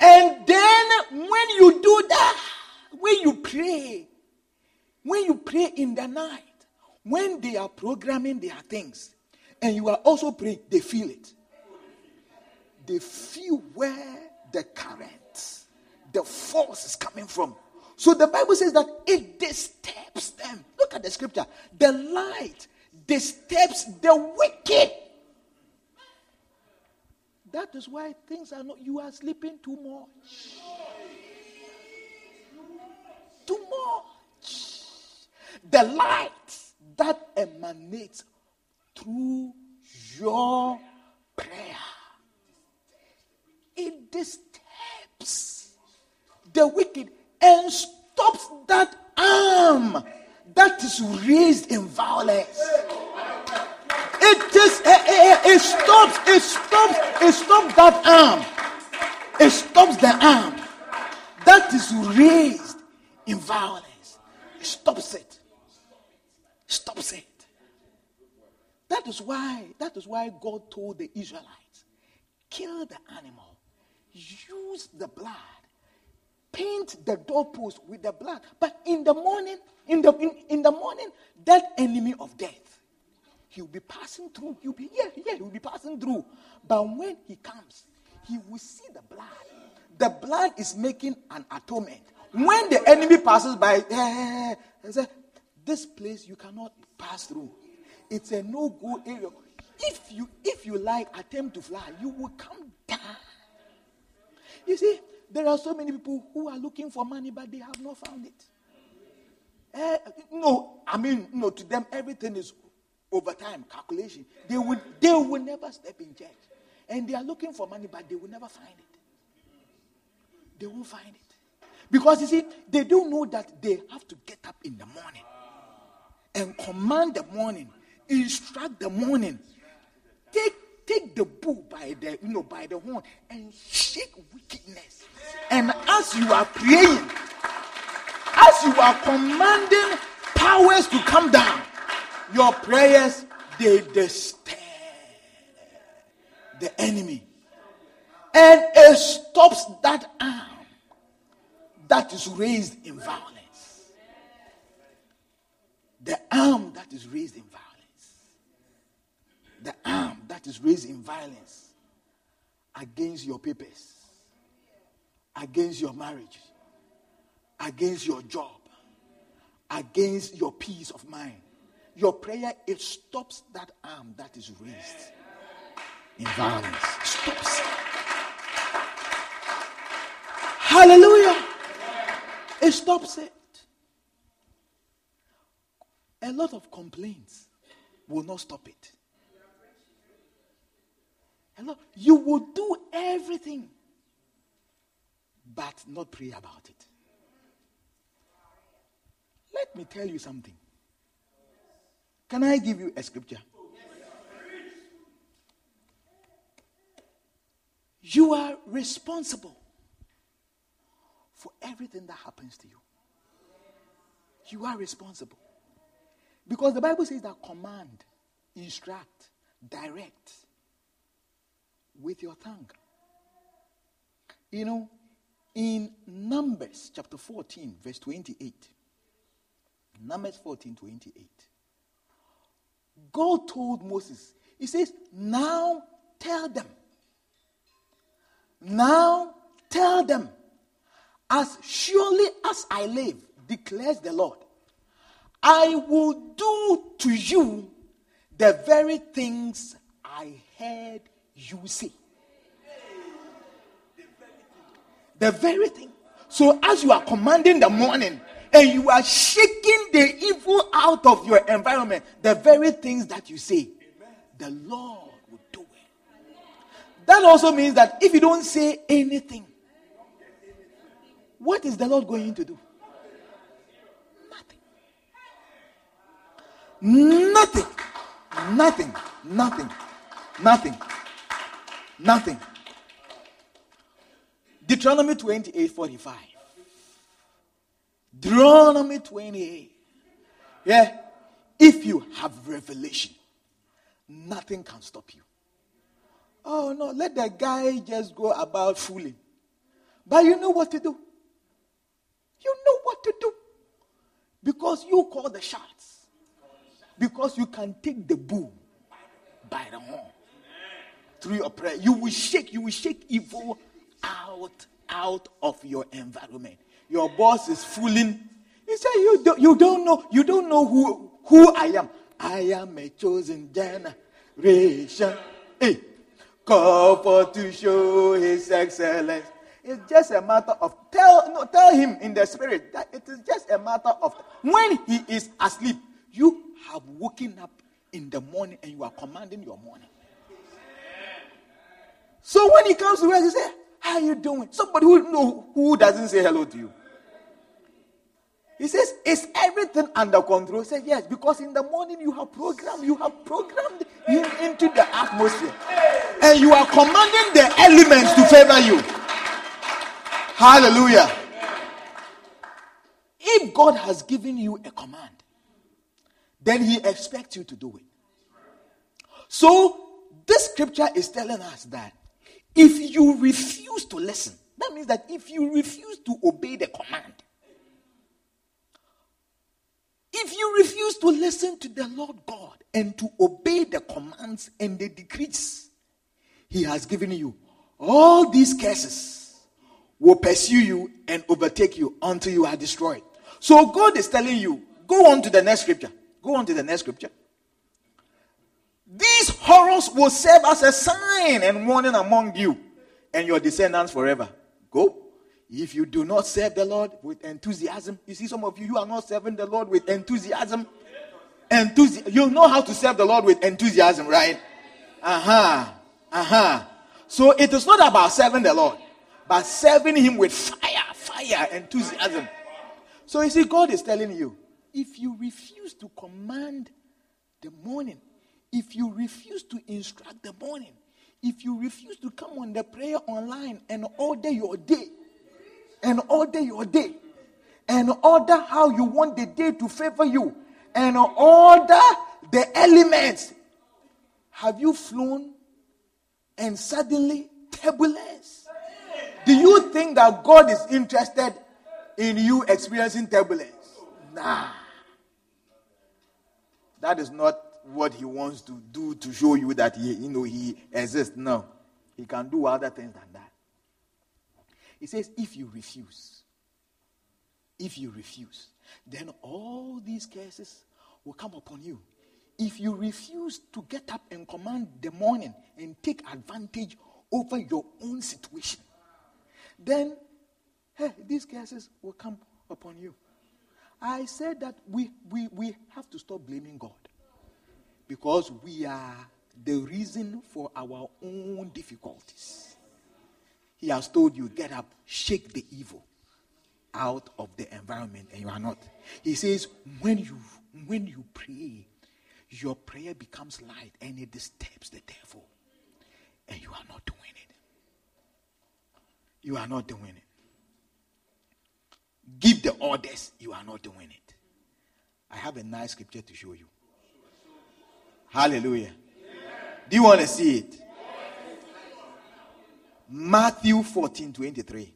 And then when you do that, when you pray, when you pray in the night, when they are programming their things, and you are also praying, they feel it. They feel where the current, the force is coming from. So the Bible says that it disturbs them. Look at the scripture. The light disturbs the wicked. That is why things are not, you are sleeping too much. Too much. The light that emanates through your prayer, it disturbs the wicked and stops that arm that is raised in violence. It just it, it, it stops, it stops, it stops that arm. It stops the arm that is raised in violence. It stops it. Stops it. That is why, that is why God told the Israelites, kill the animal, use the blood, paint the doorpost with the blood. But in the morning, in the in, in the morning, that enemy of death He'll be passing through. He'll be, yeah, yeah, he'll be passing through. But when he comes, he will see the blood. The blood is making an atonement. When the enemy passes by, eh, eh, this place you cannot pass through. It's a no-go area. If you if you like attempt to fly, you will come down. You see, there are so many people who are looking for money, but they have not found it. Uh, no, I mean, no, to them everything is over time, calculation, they will, they will never step in church. And they are looking for money, but they will never find it. They won't find it. Because you see, they don't know that they have to get up in the morning and command the morning, instruct the morning. Take take the bull by the you know by the horn and shake wickedness. And as you are praying, as you are commanding powers to come down, your prayers, they disturb the enemy. And it stops that arm that is raised in violence. The arm that is raised in violence. The arm that is raised in violence against your papers, against your marriage, against your job, against your peace of mind your prayer, it stops that arm that is raised in violence. Stops. Hallelujah. It stops it. A lot of complaints will not stop it. Lot, you will do everything, but not pray about it. Let me tell you something. Can I give you a scripture? You are responsible for everything that happens to you. You are responsible. Because the Bible says that command, instruct, direct with your tongue. You know, in Numbers chapter 14, verse 28, Numbers 14, 28, God told Moses, He says, Now tell them. Now tell them, as surely as I live, declares the Lord, I will do to you the very things I heard you say. The very thing. So, as you are commanding the morning and you are shaking the evil out of your environment, the very things that you say, the Lord will do it. That also means that if you don't say anything, what is the Lord going to do? Nothing. Nothing. Nothing. Nothing. Nothing. Nothing. Deuteronomy 28 45. Deuteronomy 28. Yeah. If you have revelation, nothing can stop you. Oh no, let the guy just go about fooling. But you know what to do. You know what to do. Because you call the shots. Because you can take the bull by the horn through your prayer. You will shake, you will shake evil out, out of your environment. Your boss is fooling. He said, you, don't, you don't know, you don't know who, who I am. I am a chosen generation. Hey, call for to show his excellence. It's just a matter of tell no, tell him in the spirit that it is just a matter of when he is asleep, you have woken up in the morning and you are commanding your morning. So when he comes to work, he says, How are you doing? Somebody who know who doesn't say hello to you. He says, Is everything under control? He says, Yes, because in the morning you have programmed, you have programmed him into the atmosphere. And you are commanding the elements to favor you. Hallelujah. If God has given you a command, then He expects you to do it. So, this scripture is telling us that if you refuse to listen, that means that if you refuse to obey the command, if you refuse to listen to the Lord God and to obey the commands and the decrees He has given you, all these curses will pursue you and overtake you until you are destroyed. So God is telling you, go on to the next scripture. Go on to the next scripture. These will serve as a sign and warning among you and your descendants forever. Go. If you do not serve the Lord with enthusiasm, you see, some of you, you are not serving the Lord with enthusiasm. Enthusi- you know how to serve the Lord with enthusiasm, right? Uh huh. Uh huh. So it is not about serving the Lord, but serving Him with fire, fire, enthusiasm. So you see, God is telling you if you refuse to command the morning, if you refuse to instruct the morning, if you refuse to come on the prayer online and order your day, and order your day, and order how you want the day to favor you, and order the elements, have you flown and suddenly turbulence? Do you think that God is interested in you experiencing turbulence? Nah. That is not what he wants to do to show you that he, you know, he exists. No. He can do other things than that. He says, if you refuse, if you refuse, then all these cases will come upon you. If you refuse to get up and command the morning and take advantage over your own situation, then hey, these cases will come upon you. I said that we, we, we have to stop blaming God because we are the reason for our own difficulties. He has told you, get up, shake the evil out of the environment, and you are not. He says, when you when you pray, your prayer becomes light and it disturbs the devil. And you are not doing it. You are not doing it. Give the orders, you are not doing it. I have a nice scripture to show you. Hallelujah. Do you want to see it? Matthew 14 23.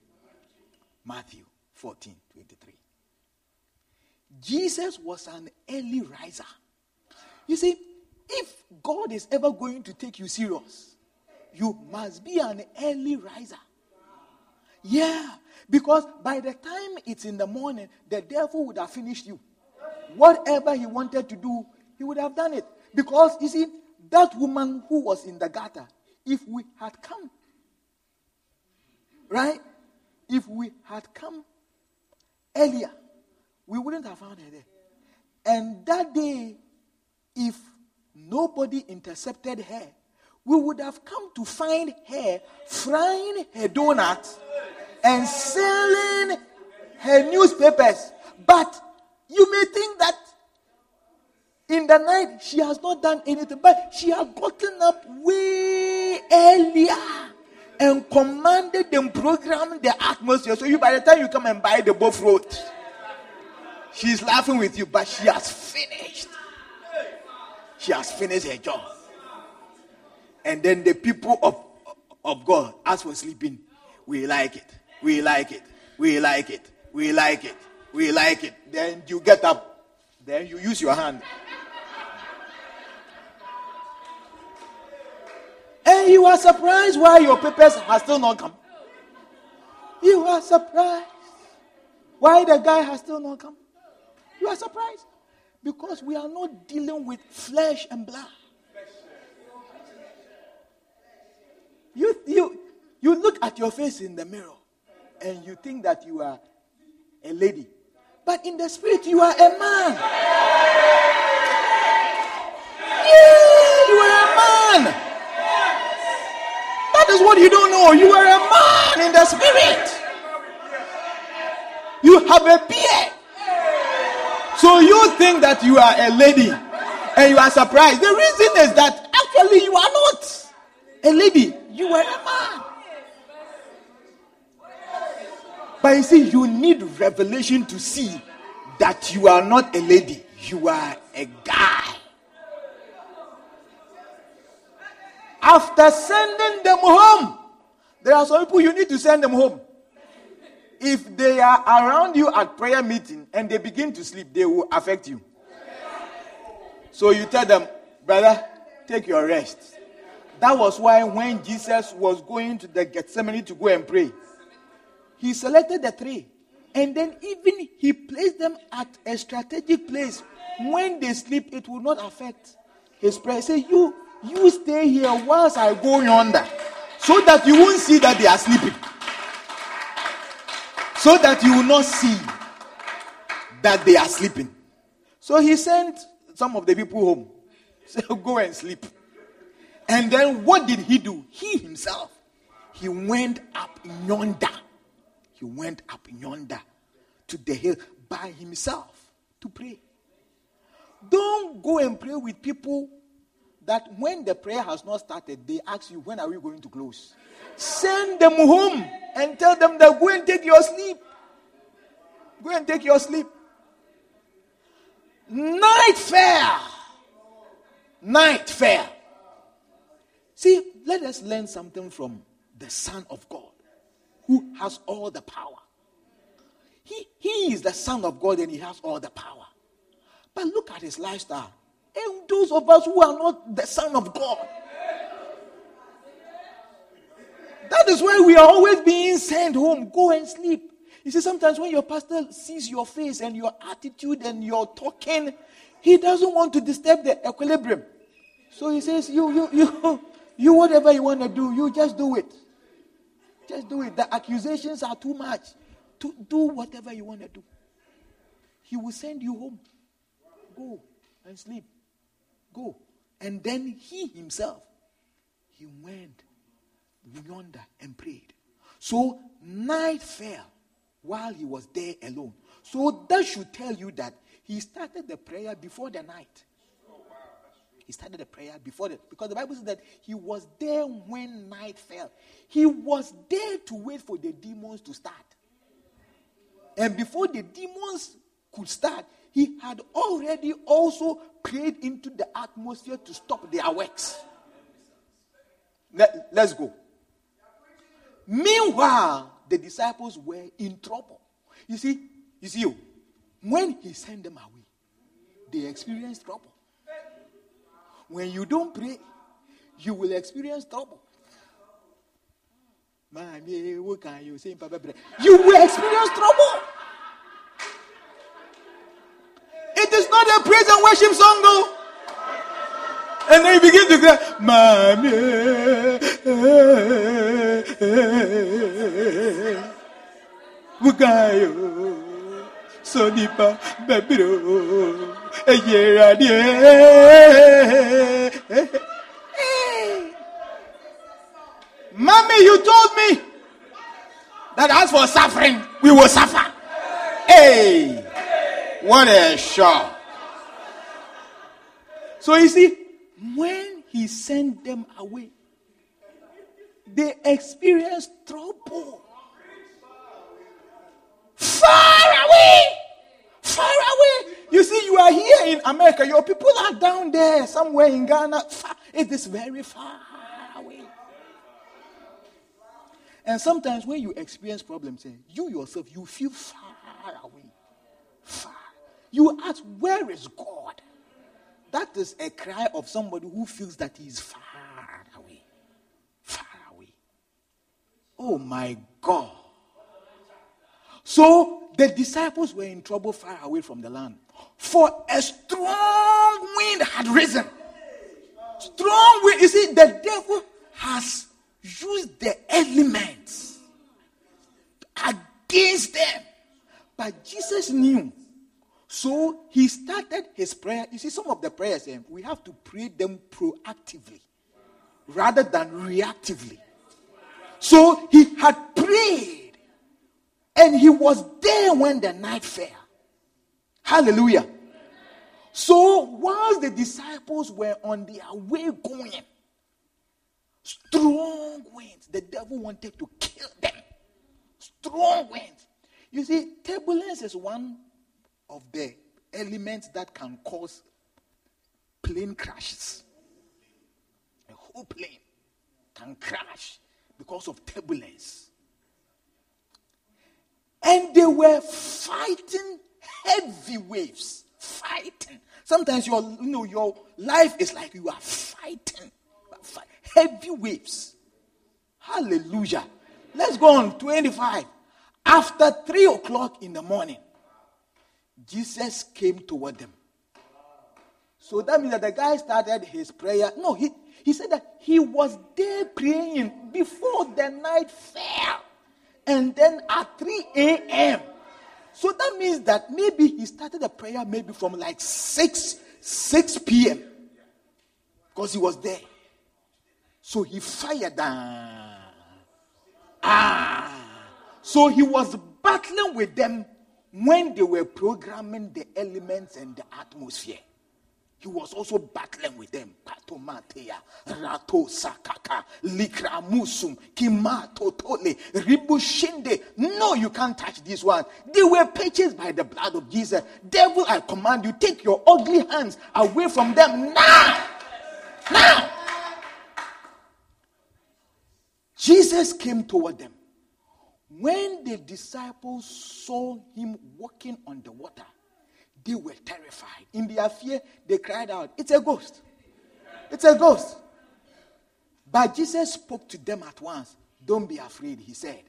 Matthew 14 23. Jesus was an early riser. You see, if God is ever going to take you serious, you must be an early riser. Yeah, because by the time it's in the morning, the devil would have finished you. Whatever he wanted to do, he would have done it. Because you see, that woman who was in the gutter, if we had come, right? If we had come earlier, we wouldn't have found her there. And that day, if nobody intercepted her, we would have come to find her frying her donut and selling her newspapers. But you may think that in the night she has not done anything, but she had gotten up way earlier and commanded them, programmed the atmosphere. So you, by the time you come and buy the buff road, she's laughing with you, but she has finished. She has finished her job. And then the people of, of God, as for sleeping, we like it. We like it. We like it. We like it. We like it. Then you get up. Then you use your hand. You are surprised why your papers have still not come. You are surprised why the guy has still not come. You are surprised because we are not dealing with flesh and blood. You, you, you look at your face in the mirror and you think that you are a lady. But in the spirit, you are a man. Yeah, you are a man. That is what you don't know. You are a man in the spirit. You have a beard. So you think that you are a lady and you are surprised. The reason is that actually you are not a lady, you are a man. But you see, you need revelation to see that you are not a lady, you are a guy. After sending them home, there are some people you need to send them home. If they are around you at prayer meeting and they begin to sleep, they will affect you. So you tell them, brother, take your rest. That was why when Jesus was going to the Gethsemane to go and pray, he selected the three. And then even he placed them at a strategic place. When they sleep, it will not affect his prayer. Say, you, you stay here whilst I go yonder. So that you won't see that they are sleeping. So that you will not see that they are sleeping. So he sent some of the people home. Say, go and sleep. And then what did he do? He himself, he went up yonder he went up yonder to the hill by himself to pray. Don't go and pray with people that when the prayer has not started, they ask you, When are we going to close? Send them home and tell them that go and take your sleep. Go and take your sleep. Night fair. Night fair. See, let us learn something from the Son of God who has all the power. He, he is the Son of God and he has all the power. But look at his lifestyle. And those of us who are not the Son of God. That is why we are always being sent home. Go and sleep. You see, sometimes when your pastor sees your face and your attitude and your talking, he doesn't want to disturb the equilibrium. So he says, You, you, you, you, whatever you want to do, you just do it. Just do it. The accusations are too much. To do whatever you want to do. He will send you home. Go and sleep. Go. And then he himself, he went yonder and prayed. So night fell while he was there alone. So that should tell you that he started the prayer before the night. He started the prayer before that because the Bible says that he was there when night fell. He was there to wait for the demons to start. And before the demons could start, he had already also prayed into the atmosphere to stop their works. Let, let's go. Meanwhile, the disciples were in trouble. You see, you see, oh, when he sent them away, they experienced trouble. When you don't pray, you will experience trouble. You will experience trouble. A praise and worship song, though. And then he begins to cry, Mommy. Bukayo. Sonipa Babiro. Mommy, you told me that as for suffering, we will suffer. Hey, what a shock. So you see, when he sent them away, they experienced trouble. Far away! Far away! You see, you are here in America, your people are down there somewhere in Ghana. Far, it is very far away. And sometimes when you experience problems, eh, you yourself, you feel far away. Far. You ask, where is God? That is a cry of somebody who feels that he is far away. Far away. Oh my God. So the disciples were in trouble far away from the land. For a strong wind had risen. Strong wind. You see, the devil has used the elements against them. But Jesus knew so he started his prayer. You see, some of the prayers, eh, we have to pray them proactively rather than reactively. So he had prayed and he was there when the night fell. Hallelujah. So whilst the disciples were on their way going, strong winds, the devil wanted to kill them. Strong winds. You see, turbulence is one of the elements that can cause plane crashes. A whole plane can crash because of turbulence. And they were fighting heavy waves. Fighting. Sometimes your, you know, your life is like you are fighting heavy waves. Hallelujah. Let's go on. 25. After 3 o'clock in the morning, Jesus came toward them. So that means that the guy started his prayer. No, he, he said that he was there praying before the night fell. And then at 3 a.m. So that means that maybe he started the prayer maybe from like 6, 6 p.m. Because he was there. So he fired down. Ah. So he was battling with them when they were programming the elements and the atmosphere, he was also battling with them. Patomatea, Rato Sakaka, Likramusum, Kimatotole, Ribushinde. No, you can't touch this one. They were purchased by the blood of Jesus. Devil, I command you, take your ugly hands away from them now. Now. Jesus came toward them. When the disciples saw him walking on the water, they were terrified. In their fear, they cried out, It's a ghost! It's a ghost! But Jesus spoke to them at once. Don't be afraid, he said.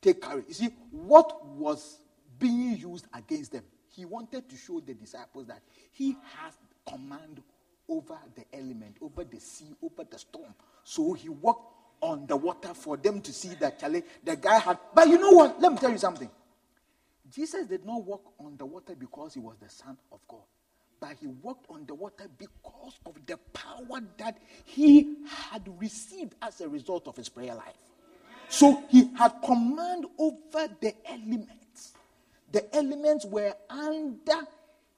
Take courage. You see, what was being used against them? He wanted to show the disciples that he has command over the element, over the sea, over the storm. So he walked on the water for them to see that Charlie, the guy had. But you know what? Let me tell you something. Jesus did not walk on the water because he was the Son of God, but he walked on the water because of the power that he had received as a result of his prayer life. So he had command over the elements. The elements were under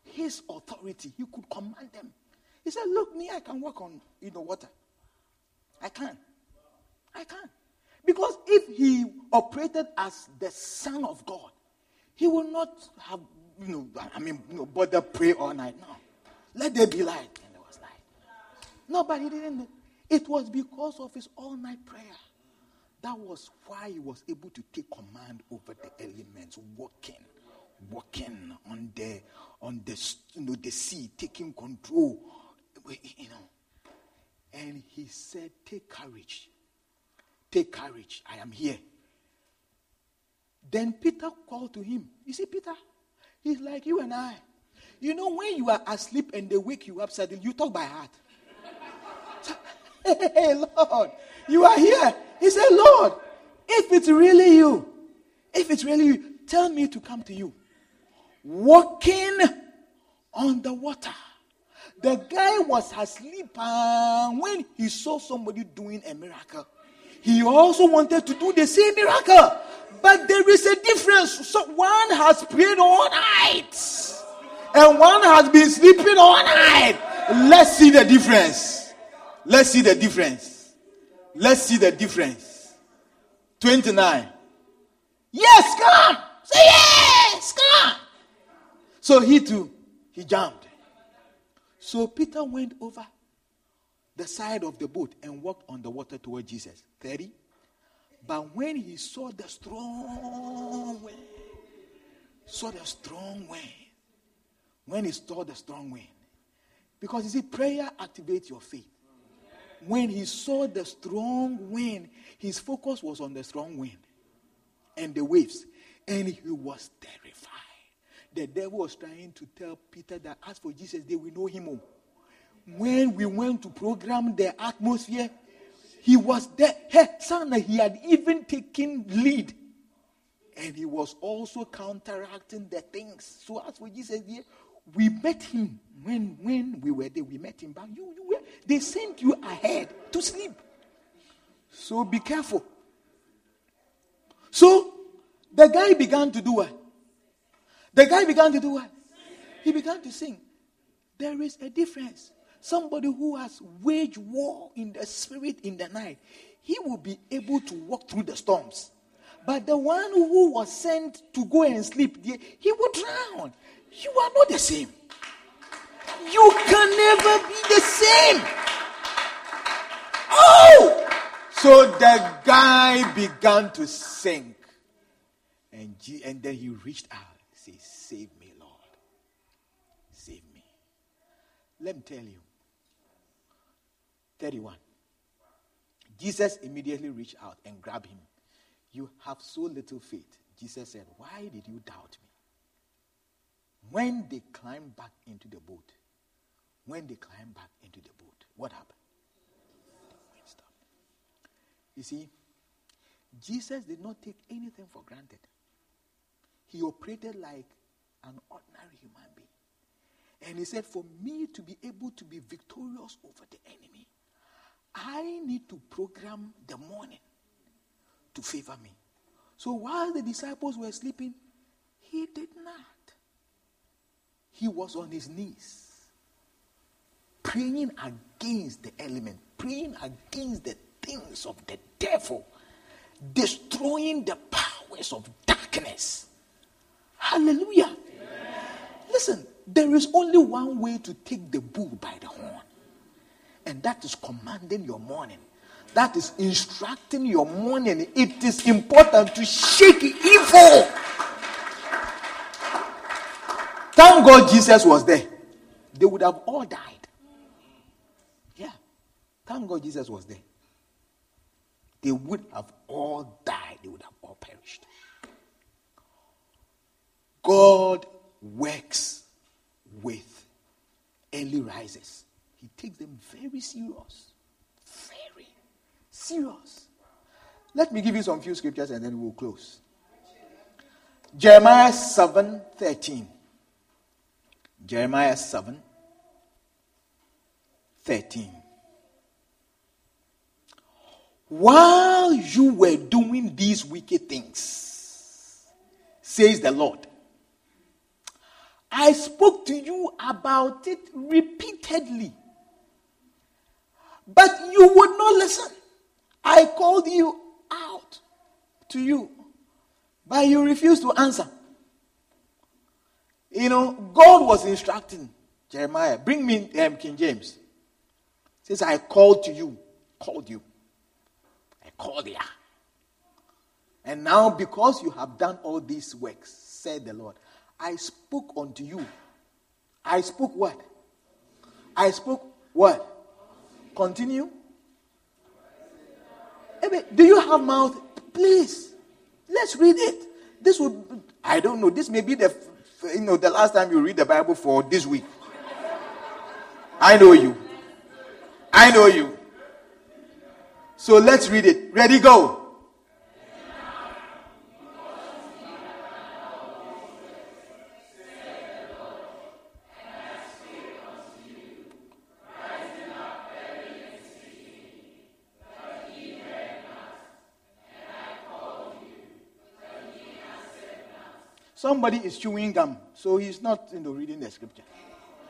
his authority. He could command them. He said, Look, me, I can walk on you know water. I can. I can't. Because if he operated as the Son of God, he will not have, you know, I mean, you know, bother pray all night. No. Let there be light. And there was light. No, but he didn't. It was because of his all night prayer. That was why he was able to take command over the elements, walking, walking on the on the you know the sea, taking control. You know. And he said, Take courage. Take courage. I am here. Then Peter called to him. You see, Peter, he's like you and I. You know, when you are asleep and they wake you up suddenly, you talk by heart. Hey, Lord, you are here. He said, Lord, if it's really you, if it's really you, tell me to come to you. Walking on the water. The guy was asleep and when he saw somebody doing a miracle, he also wanted to do the same miracle. But there is a difference. So one has prayed all night and one has been sleeping all night. Let's see the difference. Let's see the difference. Let's see the difference. 29. Yes, come. Say yes, come. So he too, he jumped. So Peter went over the side of the boat and walked on the water toward Jesus. 30. But when he saw the strong wind, saw the strong wind, when he saw the strong wind, because you see, prayer activates your faith. When he saw the strong wind, his focus was on the strong wind and the waves, and he was terrified. The devil was trying to tell Peter that as for Jesus, they will know him. All. When we went to program the atmosphere, he was there. Hey, son, he had even taken lead. And he was also counteracting the things. So as for Jesus, here, we met him when when we were there. We met him, but you, you were, they sent you ahead to sleep. So be careful. So the guy began to do what? The guy began to do what? He began to sing. There is a difference. Somebody who has waged war in the spirit in the night, he will be able to walk through the storms. But the one who was sent to go and sleep, he will drown. You are not the same. You can never be the same. Oh! So the guy began to sink. And, and then he reached out and said, Save me, Lord. Save me. Let me tell you. 31. Jesus immediately reached out and grabbed him. You have so little faith. Jesus said, Why did you doubt me? When they climbed back into the boat, when they climbed back into the boat, what happened? You see, Jesus did not take anything for granted. He operated like an ordinary human being. And he said, For me to be able to be victorious over the enemy, I need to program the morning to favor me. So while the disciples were sleeping, he did not. He was on his knees, praying against the element, praying against the things of the devil, destroying the powers of darkness. Hallelujah. Amen. Listen, there is only one way to take the bull by the horn, and that is commanding your morning. That is instructing your morning. It is important to shake evil. Thank God Jesus was there. They would have all died. Yeah. Thank God Jesus was there. They would have all died. They would have all perished. God works with early risers. He takes them very serious. Very serious. Let me give you some few scriptures and then we'll close. Jeremiah 7 13. Jeremiah 7 13. While you were doing these wicked things, says the Lord, I spoke to you about it repeatedly, but you would not listen. I called you out to you, but you refused to answer. You know, God was instructing Jeremiah, bring me um, King James. Says, I called to you, called you. I called you. And now, because you have done all these works, said the Lord, I spoke unto you. I spoke what? I spoke what? Continue. Do you have mouth? Please, let's read it. This would, I don't know, this may be the you know, the last time you read the Bible for this week. I know you. I know you. So let's read it. Ready, go. Somebody is chewing gum, so he's not you know, reading the scripture.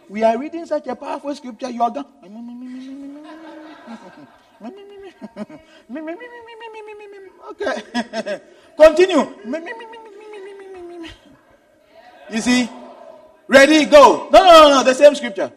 We are reading such a powerful scripture, you are gone. okay. Continue. You see? Ready, go. No, no, no, no, the same scripture.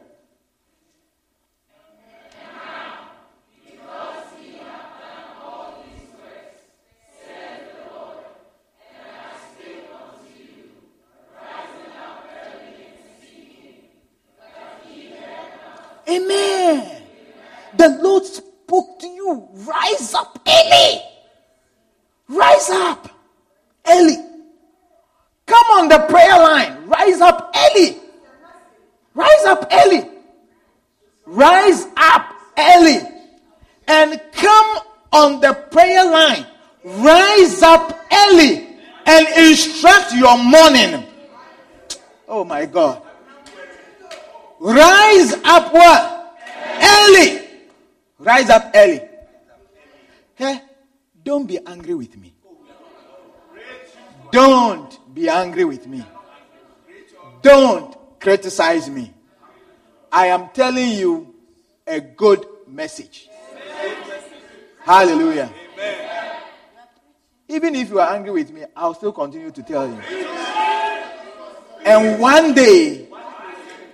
Line. Rise up early. Rise up early. Rise up early. And come on the prayer line. Rise up early and instruct your morning. Oh my God. Rise up what? Early. Rise up early. Hey, don't be angry with me. Don't be angry with me. Don't criticize me. I am telling you a good message. Hallelujah. Even if you are angry with me, I'll still continue to tell you. And one day,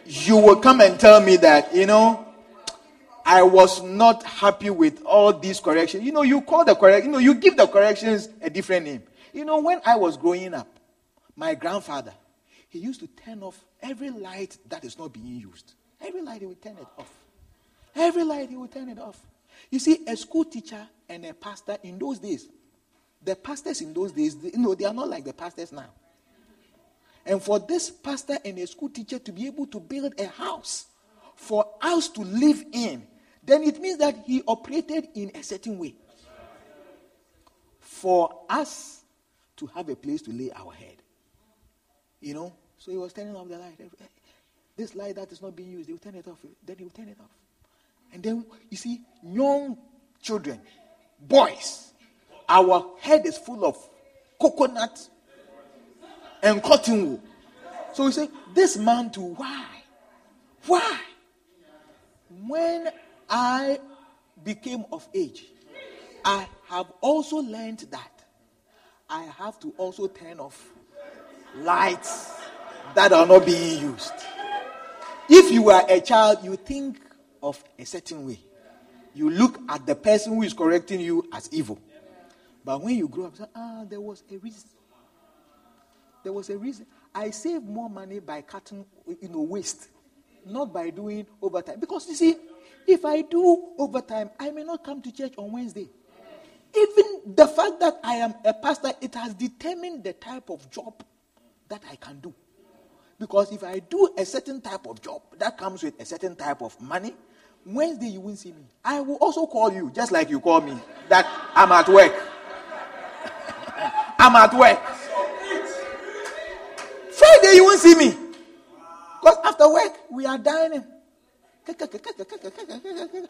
you will come and tell me that, you know, I was not happy with all these corrections. You know, you call the correct, you know, you give the corrections a different name. You know, when I was growing up, my grandfather, he used to turn off every light that is not being used. Every light he would turn it off. Every light he would turn it off. You see, a school teacher and a pastor in those days, the pastors in those days, you know, they are not like the pastors now. And for this pastor and a school teacher to be able to build a house for us to live in, then it means that he operated in a certain way for us to have a place to lay our head. You know? So he was turning off the light. This light that is not being used, he will turn it off. Then he will turn it off. And then, you see, young children, boys, our head is full of coconut and cotton wool. So we say, this man too, why? Why? When I became of age, I have also learned that I have to also turn off lights that are not being used. If you are a child, you think of a certain way. You look at the person who is correcting you as evil. But when you grow up, say, ah, there was a reason. There was a reason. I save more money by cutting, you know, waste, not by doing overtime. Because you see, if I do overtime, I may not come to church on Wednesday. Even the fact that I am a pastor, it has determined the type of job that I can do. Because if I do a certain type of job that comes with a certain type of money, Wednesday you won't see me. I will also call you, just like you call me, that I'm at work. I'm at work. Friday you won't see me. Because after work, we are dining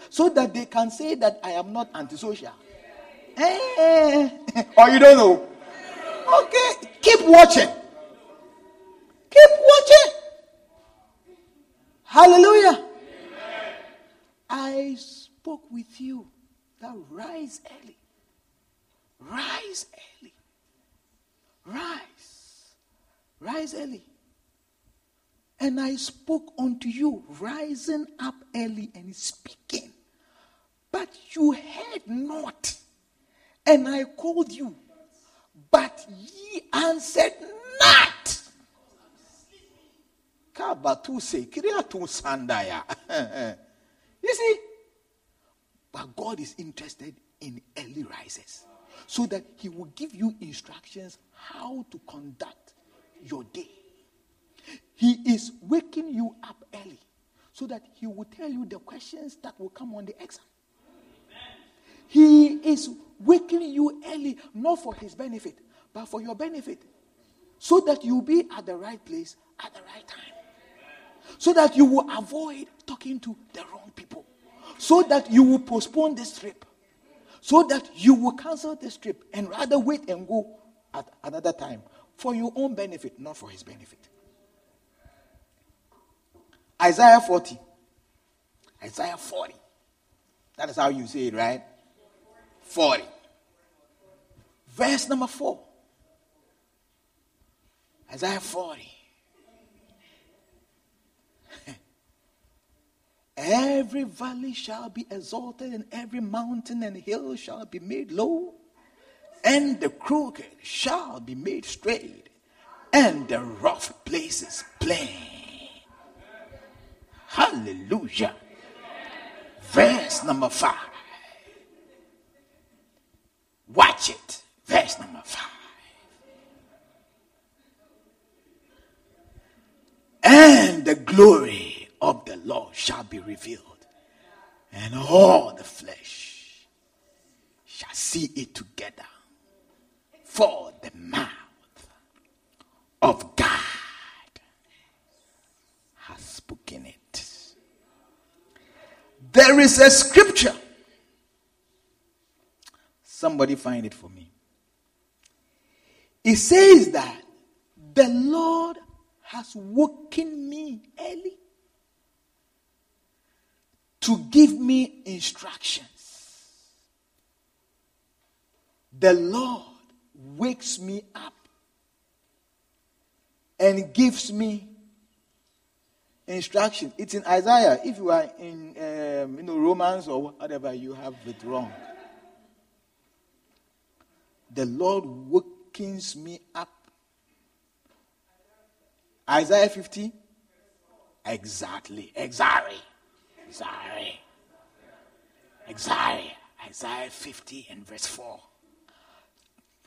so that they can say that I am not antisocial. Eh, or you don't know. Okay, keep watching. Keep watching. Hallelujah. I spoke with you that rise early. Rise early. Rise. Rise early. And I spoke unto you, rising up early and speaking. But you heard not. And I called you, but ye answered not. You see, but God is interested in early rises so that He will give you instructions how to conduct your day. He is waking you up early so that he will tell you the questions that will come on the exam. He is waking you early, not for his benefit, but for your benefit. So that you'll be at the right place at the right time. So that you will avoid talking to the wrong people. So that you will postpone this trip. So that you will cancel this trip and rather wait and go at another time for your own benefit, not for his benefit. Isaiah 40. Isaiah 40. That is how you say it, right? 40. Verse number 4. Isaiah 40. Every valley shall be exalted, and every mountain and hill shall be made low, and the crooked shall be made straight, and the rough places plain. Hallelujah. Verse number 5. Watch it. Verse number 5. And the glory of the Lord shall be revealed, and all the flesh shall see it together. For the mouth of God has spoken it. There is a scripture. Somebody find it for me. It says that the Lord has woken me early to give me instructions. The Lord wakes me up and gives me instruction. It's in Isaiah. If you are in um, you know Romans or whatever, you have it wrong. The Lord wakens me up Isaiah 50? Exactly. Exactly. Exactly. Exactly. Isaiah 50 and verse 4.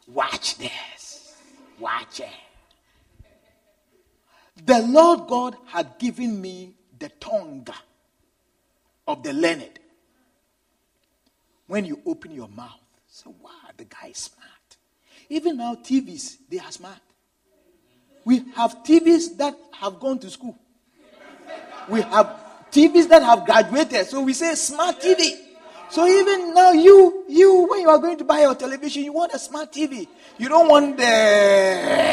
Watch this. Watch it. The Lord God had given me the tongue of the learned. When you open your mouth, so wow, the guy is smart. Even now, TVs, they are smart. We have TVs that have gone to school. We have TVs that have graduated. So we say smart TV. So even now, you, you, when you are going to buy your television, you want a smart TV. You don't want the.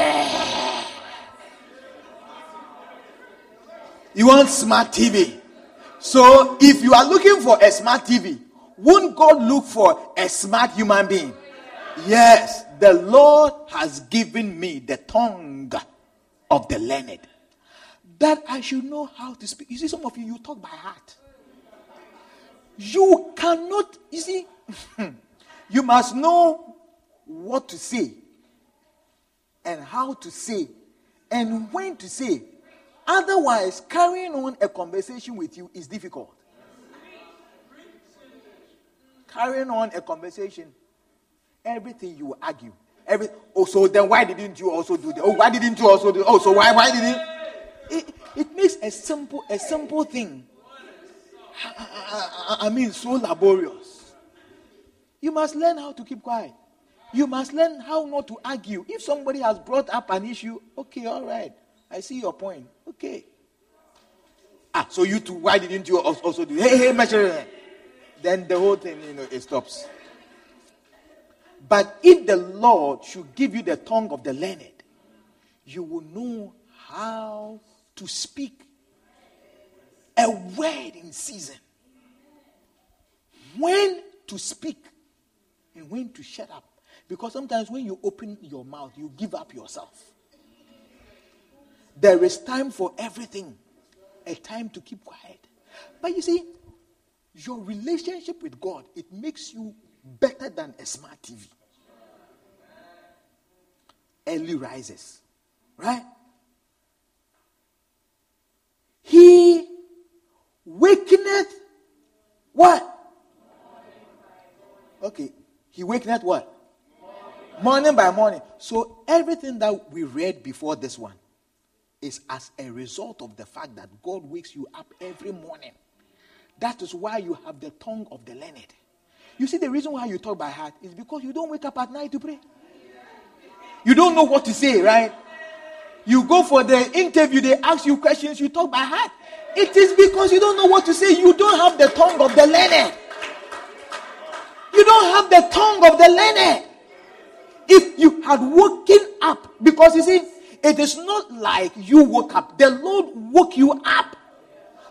You want smart TV. So if you are looking for a smart TV, won't God look for a smart human being? Yes, the Lord has given me the tongue of the learned. That I should know how to speak. You see, some of you, you talk by heart. You cannot, you see, you must know what to say and how to say and when to say. Otherwise, carrying on a conversation with you is difficult. Carrying on a conversation, everything you argue, Every, oh, so then why didn't you also do that? Oh, why didn't you also do? Oh, so why why didn't? It, it makes a simple a simple thing. I, I, I mean, so laborious. You must learn how to keep quiet. You must learn how not to argue. If somebody has brought up an issue, okay, all right, I see your point. Okay. Ah, so you too, why didn't you also do? Hey, hey, measure. Then the whole thing, you know, it stops. But if the Lord should give you the tongue of the learned, you will know how to speak a word in season. When to speak and when to shut up. Because sometimes when you open your mouth, you give up yourself. There is time for everything, a time to keep quiet. But you see, your relationship with God, it makes you better than a smart TV. Early rises. Right? He wakeneth what? Okay. He wakeneth what? Morning by morning. So everything that we read before this one is as a result of the fact that God wakes you up every morning. That is why you have the tongue of the learned. You see, the reason why you talk by heart is because you don't wake up at night to pray. You don't know what to say, right? You go for the interview, they ask you questions, you talk by heart. It is because you don't know what to say. You don't have the tongue of the learned. You don't have the tongue of the learned. If you had woken up, because you see, it is not like you woke up. The Lord woke you up.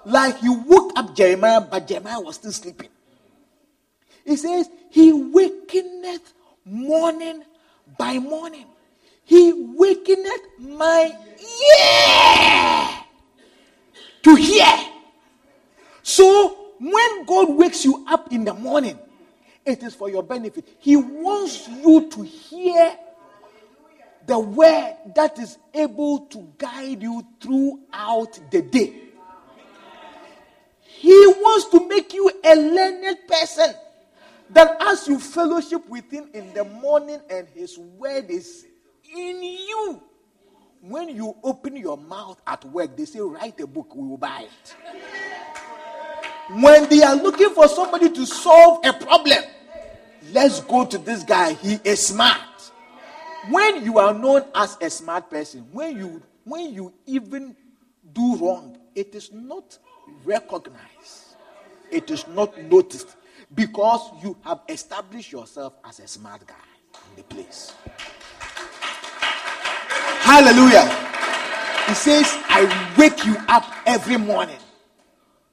Like you woke up Jeremiah, but Jeremiah was still sleeping. He says, He wakeneth morning by morning. He wakeneth my ear to hear. So when God wakes you up in the morning, it is for your benefit. He wants you to hear the word that is able to guide you throughout the day. He wants to make you a learned person. That as you fellowship with Him in the morning and His word is in you, when you open your mouth at work, they say, Write a book, we will buy it. When they are looking for somebody to solve a problem, let's go to this guy. He is smart. When you are known as a smart person, when you when you even do wrong, it is not recognized. It is not noticed because you have established yourself as a smart guy in the place. Hallelujah. He says, I wake you up every morning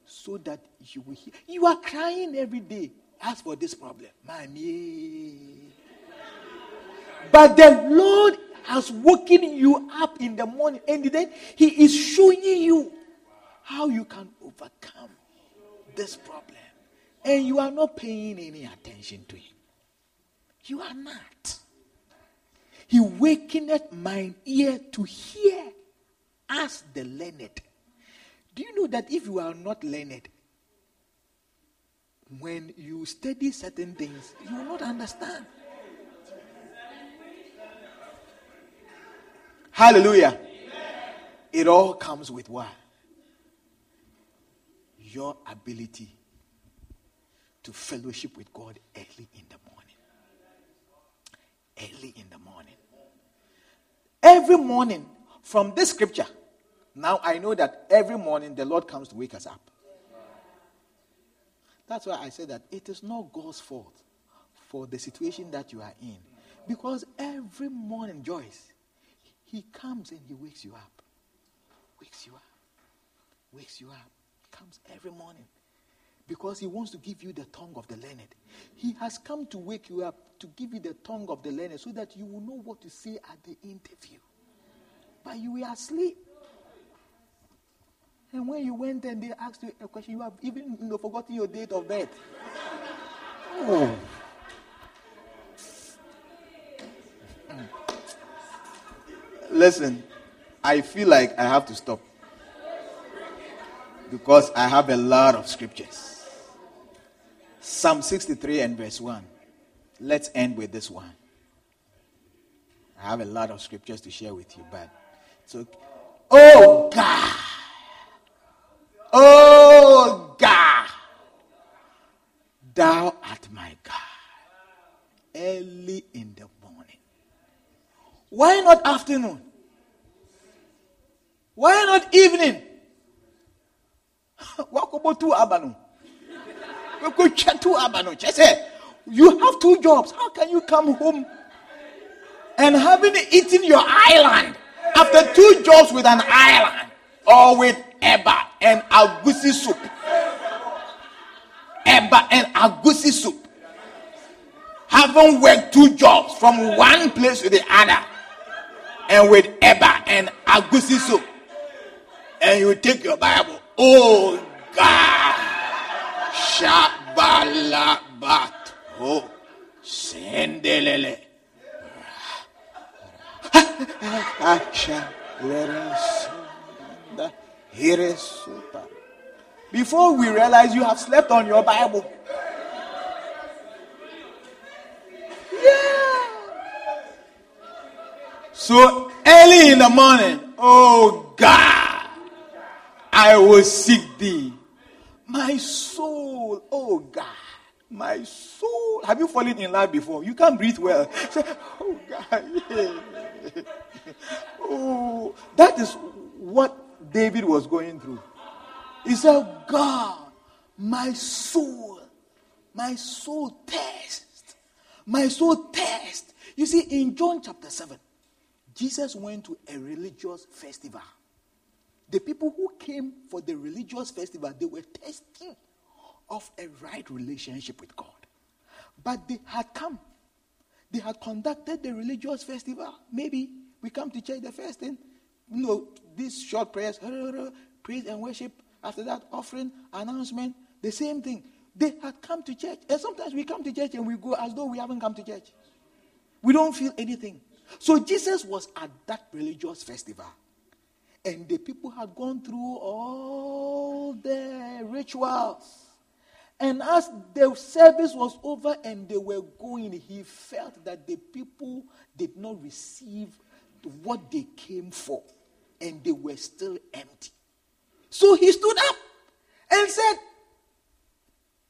so that you will hear. You are crying every day. Ask for this problem, yeah. But the Lord has woken you up in the morning, and then He is showing you how you can overcome this problem. And you are not paying any attention to Him. You are not. He wakeneth mine ear to hear as the learned. Do you know that if you are not learned, when you study certain things, you will not understand. Hallelujah. It all comes with what? Your ability to fellowship with God early in the morning. Early in the morning. Every morning, from this scripture, now I know that every morning the Lord comes to wake us up. That's why I say that it is not God's fault for the situation that you are in. Because every morning, Joyce, He comes and He wakes you up. Wakes you up. Wakes you up. Comes every morning. Because He wants to give you the tongue of the learned. He has come to wake you up, to give you the tongue of the learned, so that you will know what to say at the interview. But you were asleep. And when you went and they asked you a question, you have even you know, forgotten your date of birth. Oh. Listen, I feel like I have to stop because I have a lot of scriptures. Psalm 63 and verse 1. Let's end with this one. I have a lot of scriptures to share with you, but so, oh God. Oh God, thou art my God. Early in the morning. Why not afternoon? Why not evening? You have two jobs. How can you come home and having eaten your island after two jobs with an island or with eba and egusi soup. Eba and egusi soup. Having worked two jobs from one place to the other, and with eba and egusi soup, and you take your Bible. Oh God, Shabalabat, oh, Sendelele. Before we realize you have slept on your Bible. Yeah. So early in the morning, oh God, I will seek thee. My soul, oh God, My soul. Have you fallen in love before? You can't breathe well. oh, God. Oh, that is what David was going through. He said, God, my soul, my soul thirst. My soul thirst. You see, in John chapter 7, Jesus went to a religious festival. The people who came for the religious festival, they were thirsty of a right relationship with God. But they had come. They had conducted the religious festival. Maybe we come to church the first thing, you know, these short prayers, praise and worship. After that, offering, announcement, the same thing. They had come to church. And sometimes we come to church and we go as though we haven't come to church. We don't feel anything. So Jesus was at that religious festival. And the people had gone through all the rituals. And as the service was over and they were going, he felt that the people did not receive what they came for. And they were still empty. So he stood up and said,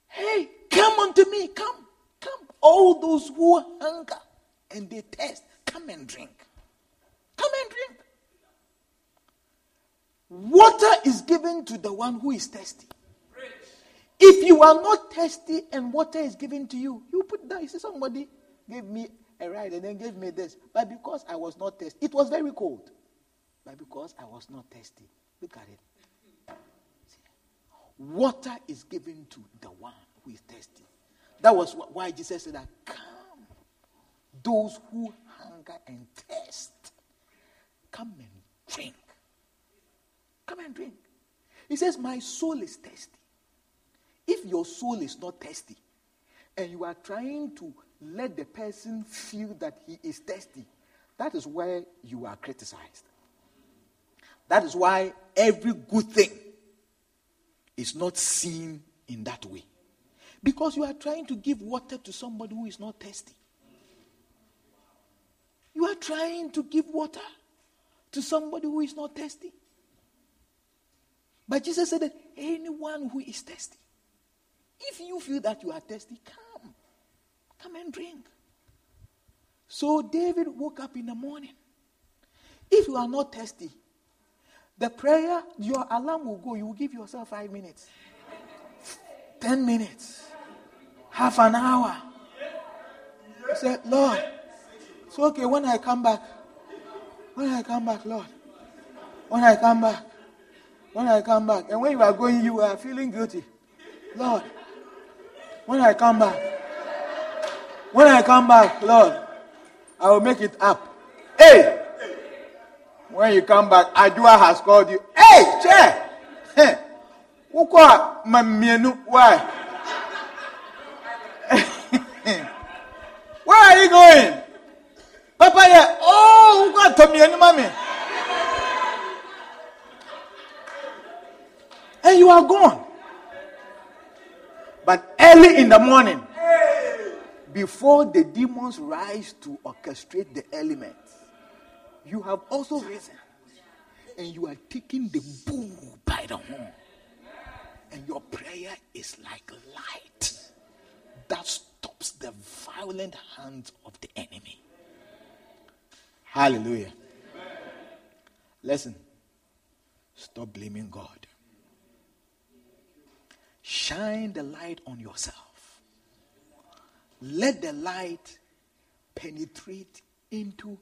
Hey, come unto me, come, come. All those who hunger and they thirst, come and drink. Come and drink. Water is given to the one who is thirsty. You are not thirsty and water is given to you, you put down. You see, somebody gave me a ride and then gave me this. But because I was not thirsty, it was very cold. But because I was not thirsty, look at it. See, water is given to the one who is thirsty. That was why Jesus said that, Come, those who hunger and thirst, come and drink. Come and drink. He says, My soul is thirsty. If your soul is not thirsty and you are trying to let the person feel that he is thirsty, that is where you are criticized. That is why every good thing is not seen in that way. Because you are trying to give water to somebody who is not thirsty. You are trying to give water to somebody who is not thirsty. But Jesus said that anyone who is thirsty, if you feel that you are thirsty, come. Come and drink. So David woke up in the morning. If you are not thirsty, the prayer, your alarm will go. You will give yourself five minutes, 10 minutes, half an hour. You say, Lord, it's okay when I come back. When I come back, Lord. When I come back. When I come back. And when you are going, you are feeling guilty. Lord, when I come back, when I come back, Lord, I will make it up. Hey! When you come back, Adua has called you. Hey, chair! Why? Where are you going? Papa, yeah. Oh, who got to me mommy? And you are gone. But early in the morning, before the demons rise to orchestrate the elements, you have also risen. And you are taking the bull by the horn. And your prayer is like light that stops the violent hands of the enemy. Hallelujah. Listen, stop blaming God. Shine the light on yourself. Let the light penetrate into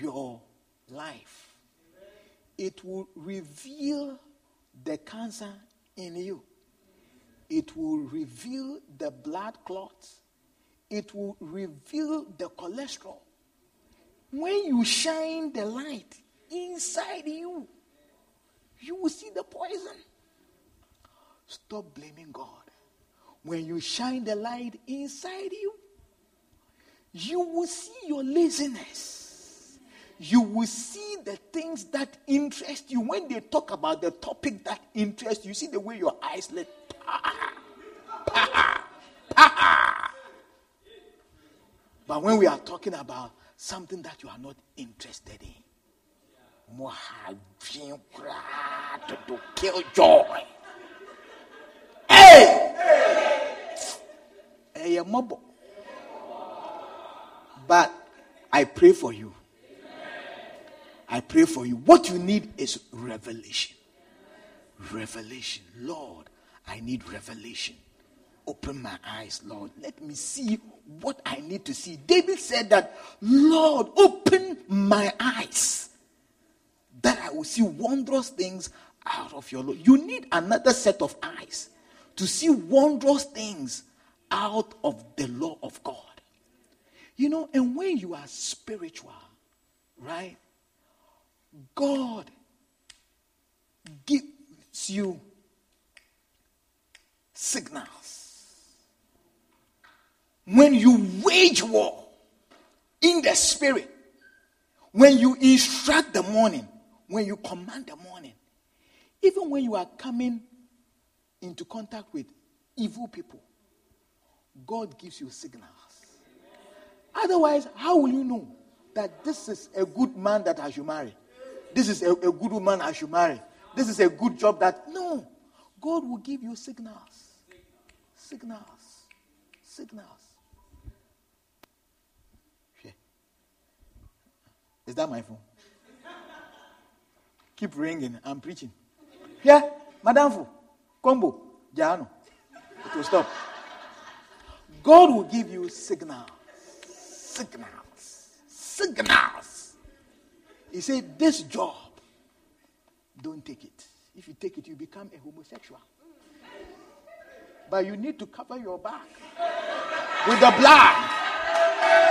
your life. It will reveal the cancer in you. It will reveal the blood clots. It will reveal the cholesterol. When you shine the light inside you, you will see the poison. Stop blaming God. When you shine the light inside you, you will see your laziness. You will see the things that interest you. When they talk about the topic that interests you, see the way your eyes let. But when we are talking about something that you are not interested in, more to kill joy. Mobile. But I pray for you. I pray for you. What you need is revelation. Revelation. Lord, I need revelation. Open my eyes, Lord. Let me see what I need to see. David said that, Lord, open my eyes that I will see wondrous things out of your law. You need another set of eyes to see wondrous things out of the law of God. You know, and when you are spiritual, right? God gives you signals. When you wage war in the spirit, when you instruct the morning, when you command the morning, even when you are coming into contact with evil people, God gives you signals. Otherwise, how will you know that this is a good man that I should marry? This is a, a good woman I should marry. This is a good job that. No. God will give you signals. Signals. Signals. Is that my phone? Keep ringing. I'm preaching. Yeah, Madam Fu, Combo, Jano. It will stop. God will give you signals. Signals. Signals. He said, This job, don't take it. If you take it, you become a homosexual. But you need to cover your back with the blood.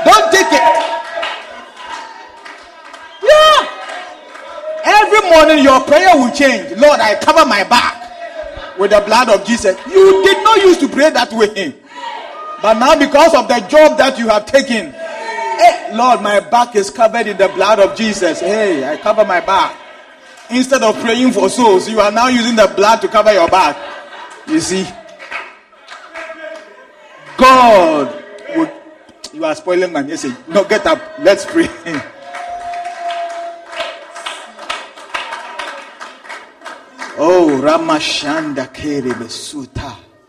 Don't take it. Yeah. Every morning your prayer will change. Lord, I cover my back with the blood of Jesus. You did not used to pray that way. But now, because of the job that you have taken, hey, Lord, my back is covered in the blood of Jesus. Hey, I cover my back. Instead of praying for souls, you are now using the blood to cover your back. You see? God would. You are spoiling my message. No, get up. Let's pray. oh, Ramashanda Kere Besuta.